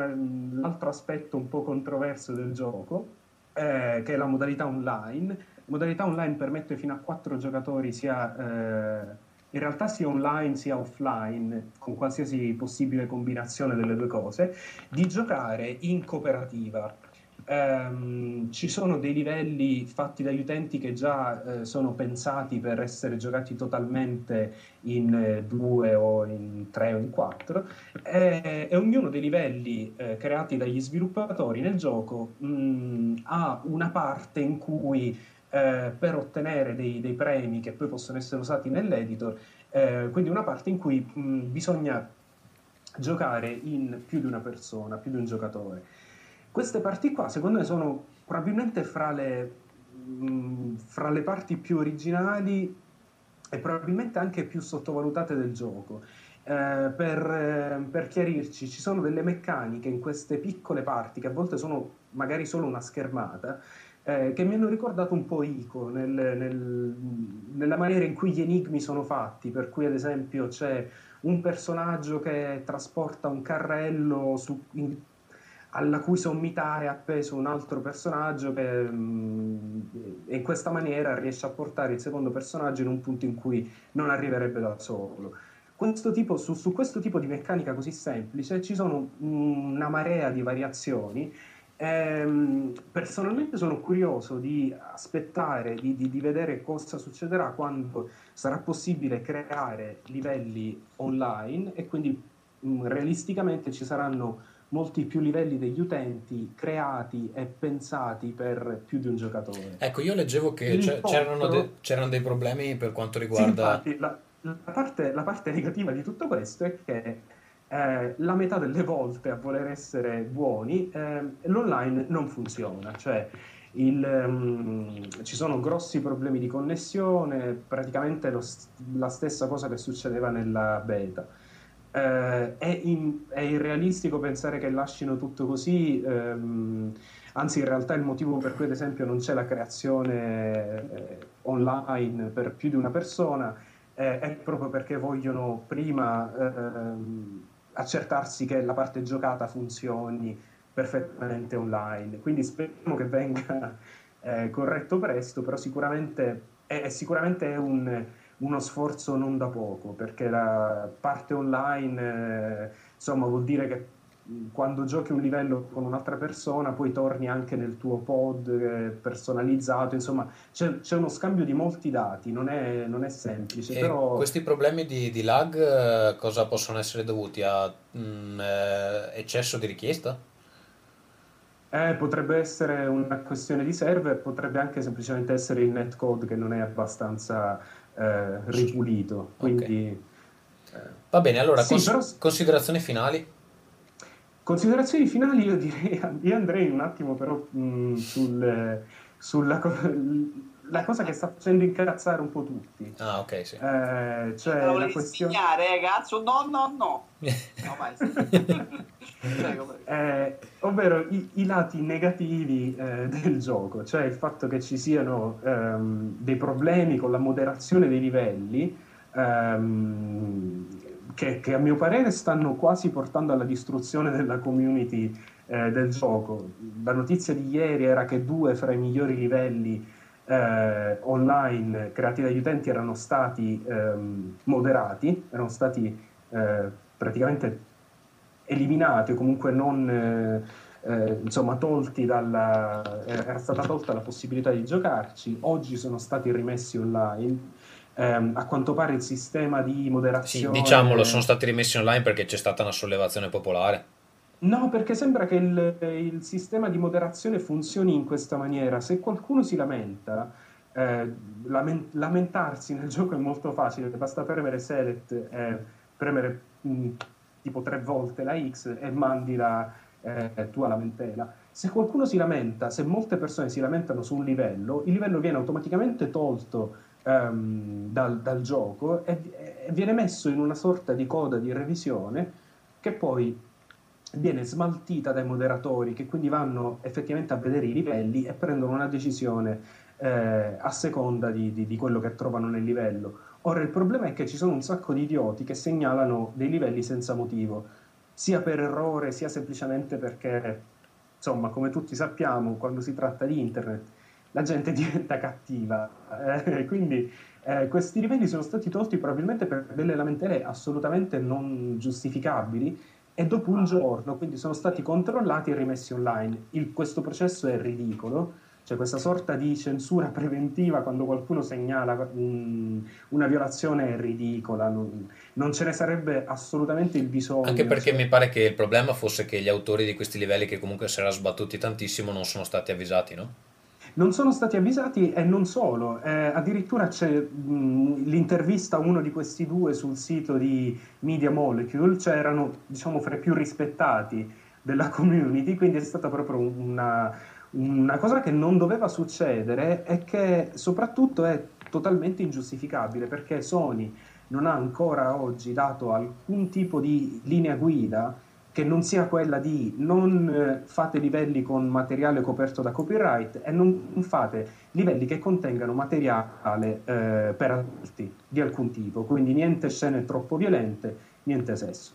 S4: l'altro aspetto un po' controverso del gioco, eh, che è la modalità online. La modalità online permette fino a quattro giocatori sia eh, in realtà sia online sia offline, con qualsiasi possibile combinazione delle due cose, di giocare in cooperativa. Um, ci sono dei livelli fatti dagli utenti che già eh, sono pensati per essere giocati totalmente in eh, due o in tre o in quattro e, e ognuno dei livelli eh, creati dagli sviluppatori nel gioco mh, mm, ha una parte in cui eh, per ottenere dei, dei, premi che poi possono essere usati nell'editor, eh, quindi una parte in cui mh, bisogna giocare in più di una persona, più di un giocatore. Queste parti qua, secondo me, sono probabilmente fra le, mh, fra le parti più originali e probabilmente anche più sottovalutate del gioco. Eh, per, eh, per, chiarirci, ci sono delle meccaniche in queste piccole parti che a volte sono magari solo una schermata, eh, che mi hanno ricordato un po' Ico nel, nel, nella maniera in cui gli enigmi sono fatti, per cui ad esempio c'è un personaggio che trasporta un carrello su, in, alla cui sommità è appeso un altro personaggio che mh, mm, in questa maniera riesce a portare il secondo personaggio in un punto in cui non arriverebbe da solo. Questo tipo, su, su questo tipo di meccanica così semplice ci sono una marea di variazioni Ehm, personalmente sono curioso di aspettare, di, di, di, vedere cosa succederà quando sarà possibile creare livelli online e quindi mh, mm, realisticamente ci saranno molti più livelli degli utenti creati e pensati per più di un giocatore.
S1: Ecco, io leggevo che c'erano, de- c'erano, dei problemi per quanto riguarda...
S4: Sì, infatti, la, la, parte, la parte negativa di tutto questo è che eh, la metà delle volte a voler essere buoni eh, l'online non funziona, cioè il, um, ci sono grossi problemi di connessione, praticamente lo, la stessa cosa che succedeva nella beta. Eh, è, in, è, irrealistico pensare che lasciano tutto così, ehm, anzi in realtà il motivo per cui ad esempio non c'è la creazione eh, online per più di una persona eh, è proprio perché vogliono prima ehm, accertarsi che la parte giocata funzioni perfettamente online. Quindi speriamo che venga eh, corretto presto, però sicuramente è, sicuramente un, uno sforzo non da poco, perché la parte online eh, insomma vuol dire che quando giochi un livello con un'altra persona poi torni anche nel tuo pod eh, personalizzato, insomma c'è, c'è, uno scambio di molti dati, non è, non è semplice. Però...
S1: Questi problemi di, di, lag eh, cosa possono essere dovuti a mh, mm, eh, eccesso di richiesta?
S4: Eh, potrebbe essere una questione di server, potrebbe anche semplicemente essere il netcode che non è abbastanza eh, ripulito. Quindi, okay.
S1: Va bene, allora sì, cons- però... considerazioni finali.
S4: Considerazioni finali, io direi, [LAUGHS] io andrei un attimo però mh, sul, sulla la cosa che sta facendo incazzare un po' tutti.
S1: Ah, ok, sì.
S4: Eh, cioè no, la questione...
S3: Spignare, eh, cazzo, no, no, no. [LAUGHS] no vai, [LAUGHS]
S4: prego, Eh, ovvero i, i, lati negativi eh, del gioco, cioè il fatto che ci siano ehm, dei problemi con la moderazione dei livelli, ehm, che, che, a mio parere stanno quasi portando alla distruzione della community eh, del gioco. La notizia di ieri era che due fra i migliori livelli eh, online creati dagli utenti erano stati ehm, moderati, erano stati eh, praticamente eliminati o comunque non eh, eh, insomma tolti dalla era stata tolta la possibilità di giocarci oggi sono stati rimessi online ehm, a quanto pare il sistema di moderazione...
S1: Sì, diciamolo, sono stati rimessi online perché c'è stata una sollevazione popolare.
S4: No, perché sembra che il, il sistema di moderazione funzioni in questa maniera. Se qualcuno si lamenta, eh, lament- lamentarsi nel [LAUGHS] gioco è molto facile, basta premere select e premere mh, mm, tipo tre volte la X e mandi la eh, tua lamentela. Se qualcuno si lamenta, se molte persone si lamentano su un livello, il livello viene automaticamente tolto um, dal, dal, gioco e, e, viene messo in una sorta di coda di revisione che poi viene smaltita dai moderatori che quindi vanno effettivamente a vedere i livelli e prendono una decisione eh, a seconda di, di, di, quello che trovano nel livello. Ora il problema è che ci sono un sacco di idioti che segnalano dei livelli senza motivo, sia per errore, sia semplicemente perché, insomma, come tutti sappiamo, quando si tratta di internet, la gente [LAUGHS] diventa cattiva. Eh, quindi eh, questi livelli sono stati tolti probabilmente per delle lamentele assolutamente non giustificabili e dopo un giorno, quindi sono stati controllati e rimessi online. Il, questo processo è ridicolo c'è questa sorta di censura [LAUGHS] preventiva quando qualcuno segnala un, una violazione ridicola, non, non, ce ne sarebbe assolutamente il bisogno.
S1: Anche perché cioè... mi pare che il problema fosse che gli autori di questi livelli, che comunque si erano sbattuti tantissimo, non sono stati avvisati, no?
S4: Non sono stati avvisati e non solo, eh, addirittura c'è mh, l'intervista a uno di questi due sul sito di Media Molecule, c'erano diciamo fra i più rispettati della [LAUGHS] community, quindi è stata proprio una una cosa che non doveva succedere e che soprattutto è totalmente ingiustificabile perché Sony non ha ancora oggi dato alcun tipo di linea guida che non sia quella di non eh, fate livelli con materiale coperto da copyright e non fate livelli che contengano materiale eh, per adulti di alcun tipo, quindi niente scene troppo violente, niente sesso.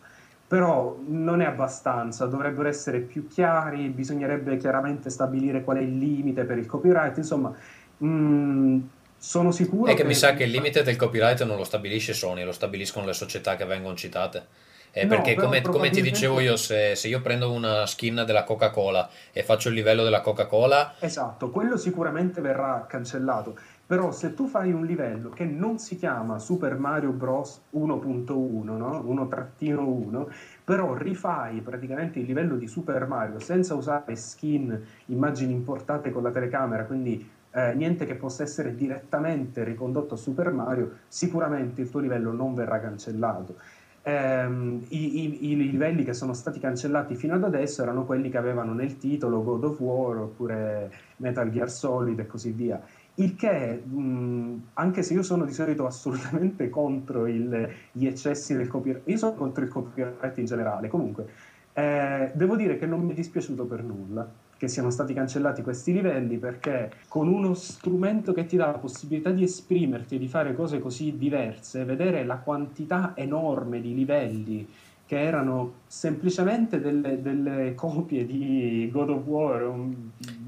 S4: Però non è abbastanza, dovrebbero essere più chiari, bisognerebbe chiaramente stabilire qual è il limite per il copyright, insomma, mh, mm, sono sicuro...
S1: È che, che, mi sa che il limite del copyright non lo stabilisce Sony, lo stabiliscono le società che vengono citate. Eh, no, perché come, come, ti dicevo io, se, se, io prendo una skin della Coca-Cola e faccio il livello della Coca-Cola...
S4: Esatto, quello sicuramente verrà cancellato. Però se tu fai un livello che non si chiama Super Mario Bros 1.1, no? 1-1, però rifai praticamente il livello di Super Mario senza usare skin, immagini importate con la telecamera, quindi eh, niente che possa essere direttamente ricondotto a Super Mario, sicuramente il tuo livello non verrà cancellato. Eh, i, i, i, livelli che sono stati cancellati fino ad adesso erano quelli che avevano nel titolo God of War oppure Metal Gear Solid e così via. Il che, mh, anche se io sono di solito assolutamente [LAUGHS] contro il, gli eccessi del copyright, io sono contro il copyright in generale, comunque, eh, devo dire che non mi è dispiaciuto per nulla che siano stati cancellati questi livelli perché con uno strumento che ti dà la possibilità di esprimerti e di fare cose così diverse, vedere la quantità enorme di livelli che erano semplicemente delle, delle, copie di God of War.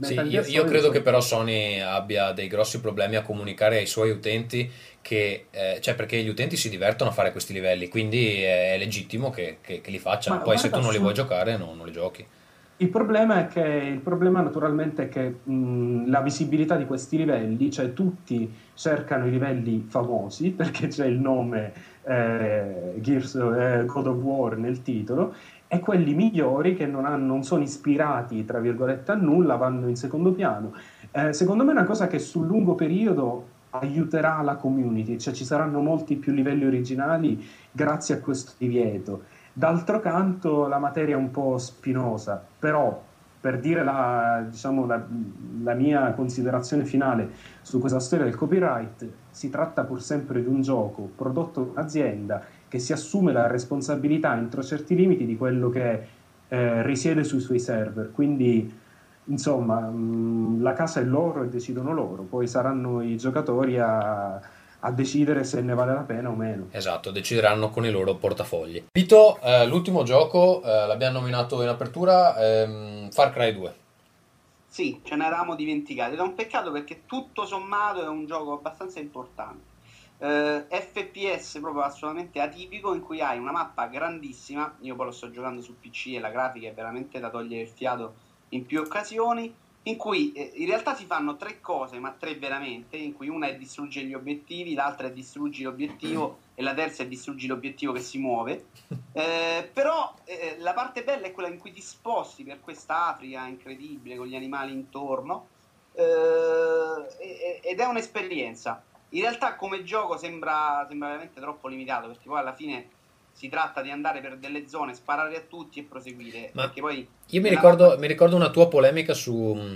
S1: Sì, io, io, credo che però Sony abbia dei grossi problemi a comunicare ai suoi utenti che, eh, cioè perché gli utenti si divertono a fare questi livelli, quindi è legittimo che, che, che li facciano. Ma Poi se tu non li vuoi giocare, no, non li giochi.
S4: Il problema è che il problema naturalmente è che mh, la visibilità di questi livelli, cioè tutti cercano i livelli famosi [LAUGHS] perché c'è il nome eh, Gears, eh, God of War nel titolo e quelli migliori che non, hanno, non sono ispirati tra virgolette a nulla vanno in secondo piano. Eh, secondo me è una cosa che sul lungo periodo aiuterà la community, cioè ci saranno molti più livelli originali grazie a questo divieto D'altro canto la materia è un po' spinosa, però per dire la, diciamo, la, la, mia considerazione finale su questa storia del copyright, si tratta pur sempre di un gioco prodotto da un'azienda che si assume la responsabilità entro certi limiti di quello che eh, risiede sui suoi server. Quindi, insomma, mh, la casa è loro e decidono loro, poi saranno i giocatori a a decidere se ne vale la pena o meno.
S1: Esatto, decideranno con i loro portafogli. Vito, eh, l'ultimo gioco, eh, l'abbiamo nominato in apertura, ehm, Far Cry 2.
S3: Sì, ce ne eravamo dimenticati. Ed è un peccato perché tutto sommato è un gioco abbastanza importante. Uh, eh, FPS proprio assolutamente atipico in cui hai una mappa grandissima, io poi lo sto giocando su PC e la grafica è veramente da togliere il fiato in più occasioni, in cui eh, in realtà si fanno tre cose, ma tre veramente, in cui una è distruggere gli obiettivi, l'altra è distruggi l'obiettivo e la terza è distruggi l'obiettivo che si muove. [LAUGHS] Eh, però eh, la parte bella è quella in cui ti sposti per questa Africa incredibile con gli animali intorno eh, ed è un'esperienza. In realtà come gioco sembra, sembra veramente troppo limitato perché poi alla fine si tratta di andare per delle zone, sparare a tutti e proseguire.
S1: Ma poi io mi ricordo, mi ricordo, una tua polemica sul mm,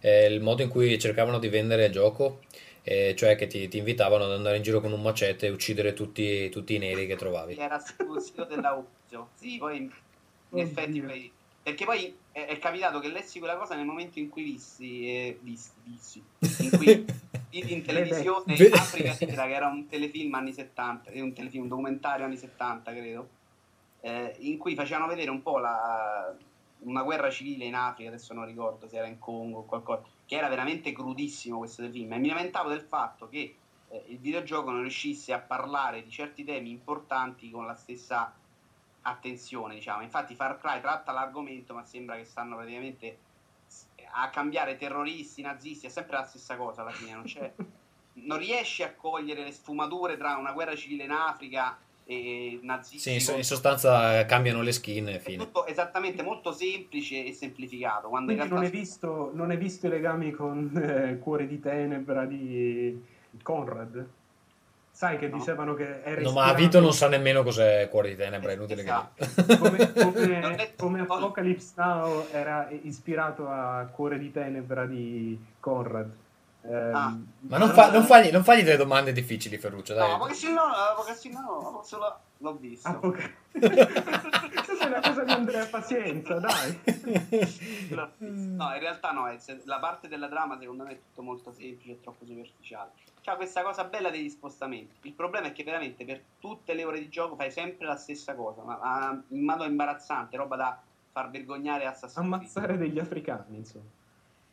S1: eh, modo in cui cercavano di vendere il gioco, eh, cioè che ti, ti, invitavano ad andare in giro con un macete e uccidere tutti, tutti i neri che trovavi.
S3: Era [LAUGHS] esclusivo della Uzio. Sì, poi in effetti poi Perché poi è, è capitato che lessi quella cosa nel momento in cui vissi, eh, visti, vissi, in cui [LAUGHS] vidi in televisione
S1: Vede.
S3: Africa Sera, che era un telefilm anni 70, eh, un telefilm, un documentario anni 70, credo, eh, in cui facevano vedere un po' la, una guerra civile in Africa, adesso non ricordo se era in Congo o qualcosa, che era veramente crudissimo questo telefilm. E mi lamentavo del fatto che eh, il videogioco non riuscisse a parlare di certi temi importanti con la stessa attenzione, diciamo. Infatti Far Cry tratta l'argomento, ma sembra che stanno praticamente a cambiare terroristi, nazisti, è sempre la stessa cosa alla fine, non, c'è, [LAUGHS] non riesci a cogliere le sfumature tra una guerra civile in Africa e nazisti.
S1: Sì, in, sostanza eh, cambiano le skin
S3: è
S1: fine.
S3: tutto esattamente molto semplice e semplificato. Quando in
S4: Quindi non
S3: realtà
S4: hai visto, non hai visto i legami con eh, Cuore di Tenebra di Conrad? Sai che
S3: No.
S4: dicevano che era
S1: No, ma Vito non sa nemmeno cos'è [LAUGHS] Cuore di Tenebra, è inutile
S3: Esatto.
S1: che...
S4: come, come, come Apocalypse Now era ispirato a Cuore di Tenebra di Conrad. Ehm,
S3: Ah.
S1: Ma non, fa- non fagli, non fagli delle domande difficili, Ferruccio, dai.
S3: No, ma che se no, ma che se no, solo l'ho visto.
S4: Apoca- [LAUGHS] Questa è una cosa di Andrea Pazienza, dai.
S3: No, in realtà no, la parte della trama secondo me è tutto molto semplice e troppo superficiale. C'ha questa cosa bella degli spostamenti. Il problema è che veramente per tutte le ore di gioco fai sempre la stessa cosa, ma, ma in modo imbarazzante, roba da far vergognare Assassin's Creed.
S4: Ammazzare degli africani, insomma.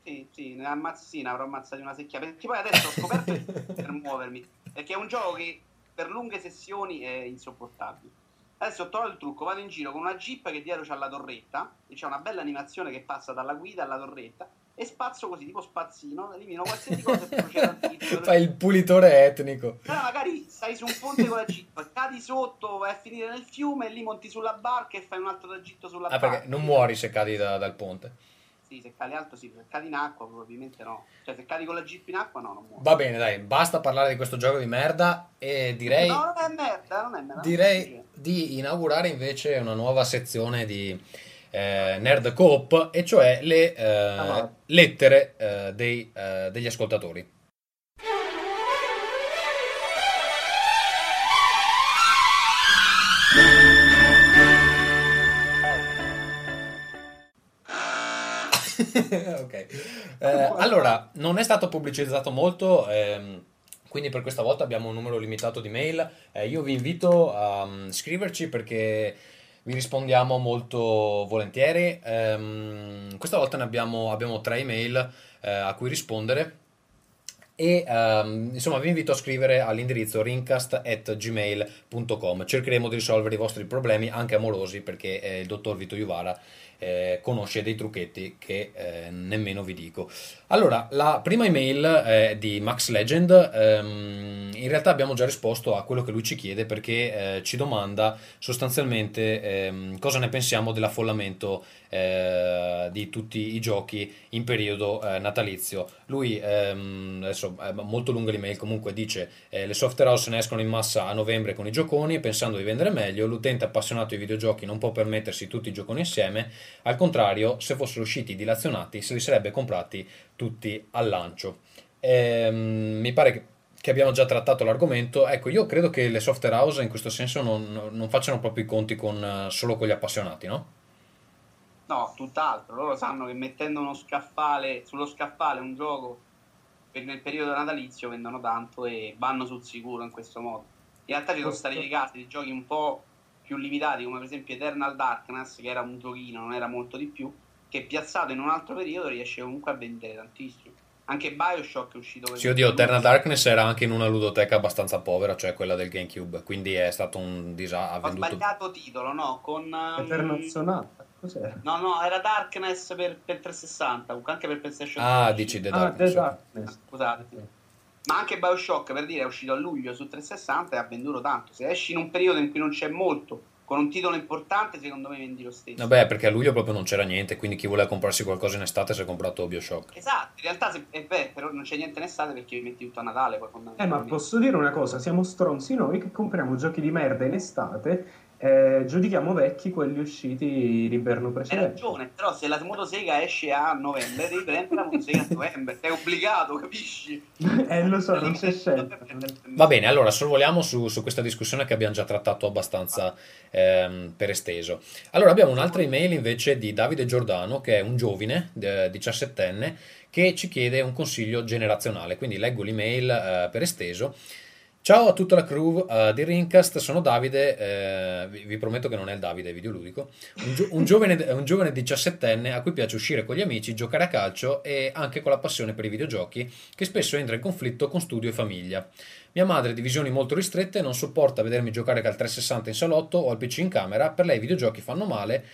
S3: Sì, sì, ne ammazz- sì, ne avrò ammazzati una secchia. Perché poi adesso ho scoperto per [LAUGHS] muovermi. Perché è un gioco che per lunghe sessioni è insopportabile. Adesso ho trovato il trucco, vado in giro con una jeep che dietro c'ha la torretta, e c'è una bella animazione che passa dalla guida alla torretta, e spazzo così, tipo spazzino, elimino qualsiasi cosa e procedo al tizio. [LAUGHS]
S1: Fai il pulitore etnico.
S3: Allora magari stai su un ponte con la jeep, cadi sotto, vai a finire nel fiume, e lì monti sulla barca e fai un altro tragitto sulla
S1: Ah,
S3: barca.
S1: perché non muori se cadi da- dal ponte.
S3: Sì, se cadi alto sì, se cadi in acqua probabilmente no. Cioè se cadi con la jeep in acqua no, non muori.
S1: Va bene, dai, basta parlare di questo gioco di merda e direi,
S3: No, non è merda, non è merda.
S1: direi di inaugurare invece una nuova sezione di eh, Nerd Coop, e cioè le eh,
S4: Ah,
S1: lettere eh, dei, eh, degli ascoltatori. [LAUGHS] ok. Eh, allora, non è stato pubblicizzato molto, ehm, quindi per questa volta abbiamo un numero limitato di mail. Eh, io vi invito a mm, scriverci perché vi rispondiamo molto volentieri. Ehm, questa volta ne abbiamo, abbiamo tre email eh, a cui rispondere. E ehm, insomma vi invito a scrivere all'indirizzo rincast.gmail.com cercheremo di risolvere i vostri problemi anche amorosi perché eh, il dottor Vito Iuvara eh, conosce dei trucchetti che eh, nemmeno vi dico. Allora la prima email è di Max Legend ehm, in realtà abbiamo già risposto a quello che lui ci chiede perché eh, ci domanda sostanzialmente ehm, cosa ne pensiamo dell'affollamento eh, di tutti i giochi in periodo eh, natalizio. Lui, ehm, adesso è molto lunga l'email, comunque dice eh, le software house ne escono in massa a novembre con i gioconi pensando di vendere meglio, l'utente appassionato di videogiochi non può permettersi tutti i gioconi insieme, al contrario, se fossero usciti dilazionati se li sarebbe comprati tutti al lancio. Ehm, mi pare che che abbiamo già trattato l'argomento, ecco, io credo che le software house in questo senso non, non facciano proprio i conti con, eh, solo con gli appassionati, no?
S3: No, tutt'altro. Loro sanno che mettendo scaffale, sullo scaffale un gioco per nel periodo natalizio vendono tanto e vanno sul sicuro in questo modo. In realtà ci sono stati dei casi di giochi un po' più limitati, come per esempio Eternal Darkness, che era un giochino, non era molto di più, che piazzato in un altro periodo riesce comunque a vendere tantissimo. Anche Bioshock è uscito per
S1: Sì, oddio, Eternal Darkness era anche in una ludoteca abbastanza povera, cioè quella del GameCube, quindi è stato un disastro.
S3: Ho
S1: venduto...
S3: sbagliato titolo, no? Con... um,
S4: Eternal Sonata, cos'era?
S3: No, no, era Darkness per, per 360, comunque anche per PlayStation
S1: Ah,
S3: 3.
S1: dici The
S4: Ah,
S1: Darkness.
S4: The Darkness.
S3: Scusate. Ma anche Bioshock, per dire, è uscito a luglio su 360 e ha venduto tanto. Se esci in un periodo in cui non c'è molto, con un titolo importante, secondo me vendi lo stesso.
S1: Vabbè, perché a luglio proprio non c'era niente, quindi chi voleva comprarsi qualcosa in estate si è comprato Bioshock.
S3: Esatto, in realtà se, è vero, però non c'è niente in estate perché metti tutto a Natale. Poi
S4: Eh, ma posso dire una cosa, siamo stronzi noi che compriamo giochi di merda in estate Eh, giudichiamo vecchi quelli usciti l'inverno
S3: Hai
S4: precedente.
S3: ragione, però se la motosega esce a novembre, devi prendere la motosega a novembre, sei obbligato, capisci? [LAUGHS]
S4: Eh, lo so, non c'è [LAUGHS] scelta.
S1: Va bene, allora sorvoliamo su, su questa discussione che abbiamo già trattato abbastanza ehm, per esteso. Allora abbiamo un'altra email invece di Davide Giordano, che è un giovine, eh, 17enne, che ci chiede un consiglio generazionale. Quindi leggo l'email eh, per esteso. Ciao a tutta la crew eh, di Rincast, sono Davide, eh, vi, vi prometto che non è il Davide videoludico, un, gio- un giovane, 17enne a cui piace uscire con gli amici, giocare a calcio e anche con la passione per i videogiochi, che spesso entra in conflitto con studio e famiglia. Mia madre, di visioni molto ristrette, non sopporta vedermi giocare al 360 in salotto o al PC in camera, per lei i videogiochi fanno male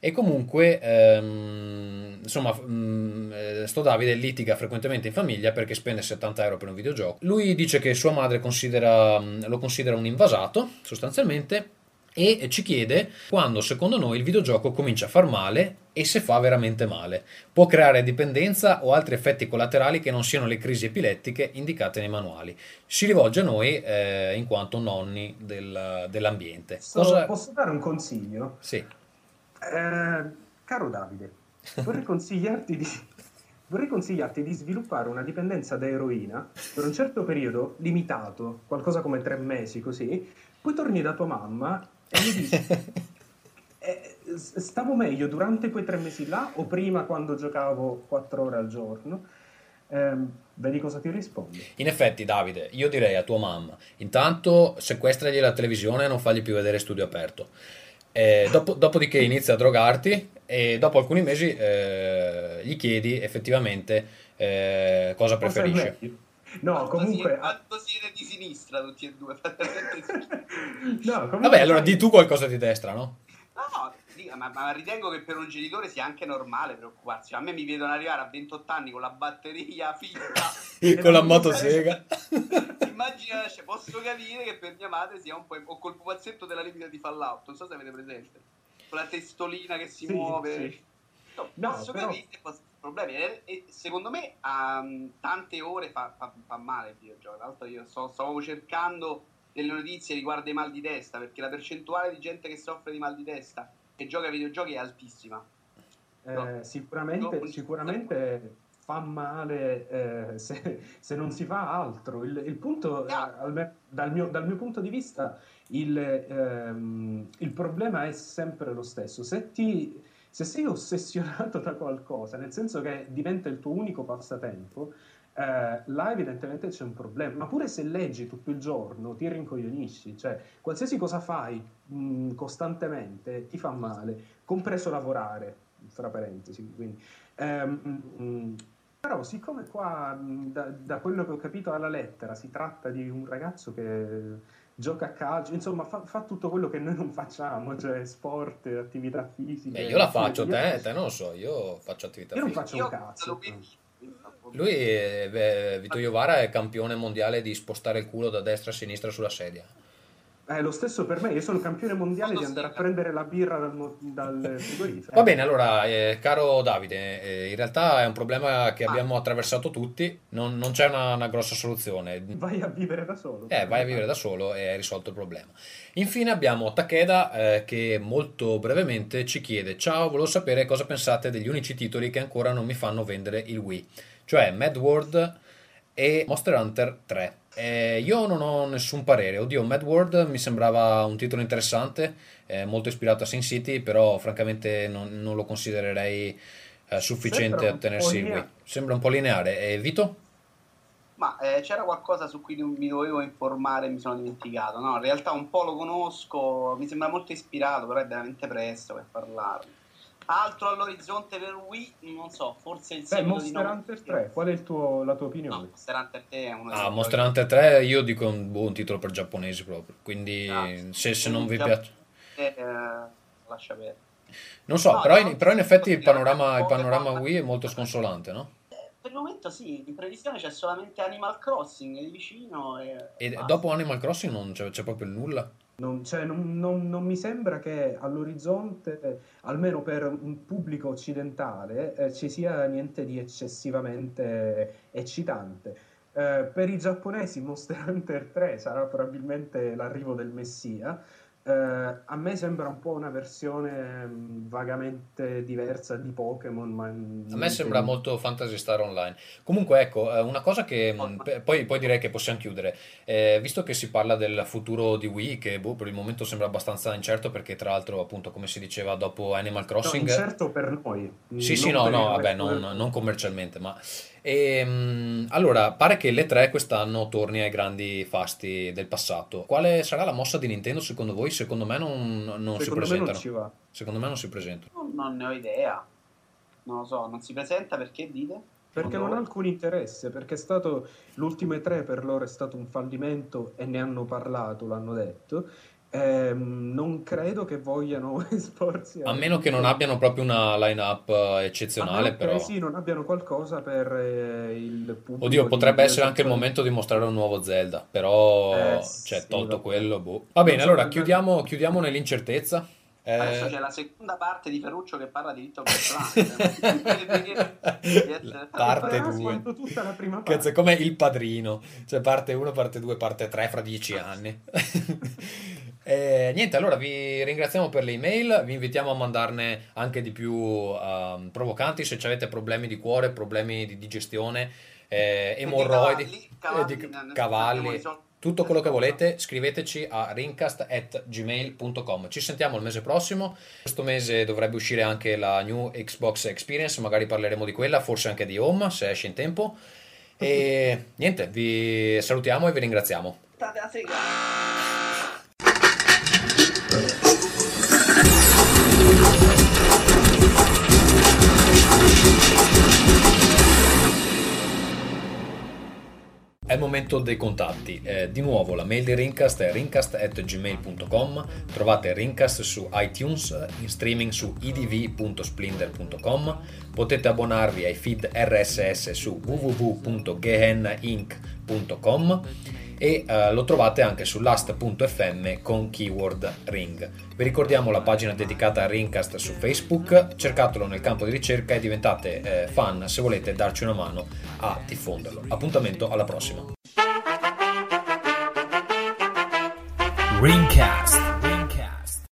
S1: e comunque, ehm, insomma, mm, eh, sto Davide litiga frequentemente in famiglia perché spende 70 euro per un videogioco. Lui dice che sua madre considera, mm, lo considera un invasato, sostanzialmente, e ci chiede quando secondo noi il videogioco comincia a far male e se fa veramente male. Può creare dipendenza o altri effetti collaterali che non siano le crisi epilettiche indicate nei manuali. Si rivolge a noi eh, in quanto nonni del- dell'ambiente.
S4: Posso,
S1: Cosa...
S4: posso dare un consiglio?
S1: Sì.
S4: Eh, caro Davide, vorrei [LAUGHS] consigliarti di, vorrei consigliarti di sviluppare una dipendenza da eroina per un certo periodo limitato, qualcosa come tre mesi così, poi torni da tua mamma e mi dici [LAUGHS] eh, stavo meglio durante quei tre mesi là o prima quando giocavo quattro ore al giorno? Ehm, vedi cosa ti rispondo.
S1: In effetti, Davide, io direi a tua mamma, intanto sequestragli la televisione e non fagli più vedere studio aperto. Eh, dopo- dopodiché inizia a drogarti e dopo alcuni mesi eh, gli chiedi effettivamente eh, cosa preferisce.
S4: No,
S3: Quanto
S4: comunque...
S3: quanto siete di sinistra tutti e due? [LAUGHS]
S4: No, comunque
S1: Vabbè, allora di tu qualcosa di destra, no?
S3: No, ma, ma ritengo che per un genitore sia anche normale preoccuparsi. A me mi vedono arrivare a 28 anni con la batteria fitta. [LAUGHS]
S1: Con la motosega. [LAUGHS]
S3: Immagina, cioè, posso capire che per mia madre sia un po'. o col pupazzetto della limita di Fallout. Non so se avete presente. Con la testolina che si
S4: Sì,
S3: muove.
S4: sì.
S3: No,
S4: No,
S3: posso
S4: però-
S3: capire che possa problemi. E, secondo me a mm, tante ore fa, fa- fa male il videogioco. Tra l'altro, io sto, stavo cercando delle notizie riguardo ai mal di testa perché la percentuale di gente che soffre di mal di testa e gioca ai videogiochi è altissima.
S4: Eh,
S3: No.
S4: sicuramente,
S3: No.
S4: sicuramente fa male eh, se, se non si fa altro. Il, il punto, eh,
S3: No.
S4: alme- dal, mio, dal mio punto di vista, il, ehm, il problema è sempre lo stesso. Se, ti, se sei ossessionato da qualcosa, nel senso che diventa il tuo unico passatempo, eh, là evidentemente c'è un problema. Ma pure se leggi tutto il giorno, ti rincoglionisci. Cioè, qualsiasi cosa fai mh, costantemente ti fa male, compreso lavorare, fra parentesi. Quindi, ehm, mh, però, siccome qua, mh, da, da quello che ho capito alla lettera, si tratta di un ragazzo che gioca a calcio, insomma, fa, fa tutto quello che noi non facciamo, cioè sport, attività fisiche.
S1: Eh, io la faccio,
S4: Io-
S1: te, te non lo so, io faccio attività
S4: Io non
S1: fisica.
S4: faccio
S3: Io
S4: un
S3: ho
S4: cazzo.
S1: Lui, beh, Vito Iovara è campione mondiale di spostare il culo da destra a sinistra sulla sedia.
S4: È lo stesso per me, io sono campione mondiale di andare a prendere la birra dal, dal frigorifero.
S1: Va bene, allora, eh, caro Davide, eh, in realtà è un problema che
S3: Ah.
S1: abbiamo attraversato tutti, non, non c'è una, una grossa soluzione.
S4: Vai a vivere da solo.
S1: Eh, vai a vivere da solo e hai risolto il problema. Infine abbiamo Takeda eh, che molto brevemente ci chiede: Ciao, volevo sapere cosa pensate degli unici titoli che ancora non mi fanno vendere il Wii, cioè Mad World e Monster Hunter 3. Eh, io non ho nessun parere. Oddio, Mad World mi sembrava un titolo interessante, eh, molto ispirato a Sin City, però francamente non, non lo considererei eh, sufficiente a tenersi
S4: linea-
S1: Sembra un po' lineare. E Vito?
S3: Ma eh, c'era qualcosa su cui mi dovevo informare e mi sono dimenticato. No, in realtà un po' lo conosco, mi sembra molto ispirato, però è veramente presto per parlarne. Altro all'orizzonte per Wii, non so, forse il
S4: Beh, Monster
S3: No-
S4: Hunter 3, qual è il tuo- la tua
S3: No,
S4: opinione?
S3: Monster Hunter 3 è uno
S1: Ah, Monster Hunter 3 io dico un buon titolo per giapponesi proprio, quindi
S3: Grazie.
S1: se, se non vi piace...
S3: Eh, lascia perdere.
S1: Non so,
S3: No,
S1: però,
S3: no,
S1: in, però in effetti il panorama, il panorama Wii è molto sconsolante, no?
S3: Eh, Per il momento sì, in previsione c'è solamente Animal Crossing lì vicino e,
S1: E dopo Animal Crossing non c'è, c'è proprio nulla.
S4: Non, cioè, non- non- non mi sembra che all'orizzonte, almeno per un pubblico occidentale, eh, ci sia niente di eccessivamente eccitante. Eh, per i giapponesi Monster Hunter 3 sarà probabilmente l'arrivo del messia. Eh, a me sembra un po' una versione mh, vagamente diversa di Pokémon, ma
S1: A me sembra molto Fantasy Star Online. Comunque, ecco, eh, una cosa che mh, pe- poi, poi direi che possiamo chiudere. Eh, visto che si parla del futuro di Wii, che boh, per il momento sembra abbastanza incerto, perché tra l'altro, appunto, come si diceva, dopo Animal
S4: No,
S1: Crossing.
S4: incerto per noi,
S1: Sì, sì, no, no, vabbè, non,
S4: del-
S1: non commercialmente, ma... Ehm, allora, pare che le 3 quest'anno torni ai grandi fasti del passato. Quale sarà la mossa di Nintendo secondo voi? Secondo me non, non si
S4: Secondo me non
S1: presentano.
S4: ci va.
S1: Secondo me non si presentano.
S3: Non, non ne ho idea. Non lo so, non si presenta perché dite?
S4: Perché non ha alcun interesse, perché è stato l'ultime tre per loro è stato un fallimento e ne hanno parlato, l'hanno detto. Ehm, non credo che vogliano [LAUGHS] esporsi
S1: A meno che non abbiano proprio una line-up eh,
S4: a
S1: eccezionale,
S4: meno che
S1: però...
S4: sì, non abbiano qualcosa per eh, il pubblico
S1: Oddio,
S4: di
S1: potrebbe essere anche il momento di mostrare un nuovo Zelda, però,
S4: Eh,
S1: cioè,
S4: sì,
S1: tolto
S4: vabbè.
S1: quello, boh. Va bene,
S4: Non so,
S1: allora, chiudiamo, chiudiamo nell'incertezza. Eh,
S3: Adesso c'è la seconda parte di Ferruccio che parla di Little Big [LAUGHS]
S1: parte
S4: Però ha
S1: 2.
S4: svolto tutta la prima parte.
S1: Cazzo, è come il padrino, cioè parte 1, parte 2, parte 3 fra 10 anni. [LAUGHS] Eh, niente, allora vi ringraziamo per le email, vi invitiamo a mandarne anche di più ehm, provocanti se avete problemi di cuore, problemi di digestione, eh, emorroidi,
S3: cavalli,
S1: eh,
S3: cavalli,
S1: tutto quello che volete, scriveteci a rincast.gmail.com. Ci sentiamo il mese prossimo. Questo mese dovrebbe uscire anche la new Xbox Experience, magari parleremo di quella, forse anche di Home, se esce in tempo. E [LAUGHS] niente, vi salutiamo e vi ringraziamo. È il momento dei contatti. Eh, di nuovo la mail di Rincast è rincast.gmail.com. Trovate Rincast su iTunes, in streaming su idv.splinder.com. Potete abbonarvi ai feed RSS su www.geheninc.com e eh, lo trovate anche su last.fm con keyword ring. Vi ricordiamo la pagina dedicata a Ringcast su Facebook, cercatelo nel campo di ricerca e diventate eh, fan se volete darci una mano a diffonderlo. Appuntamento alla prossima.
S5: Ringcast.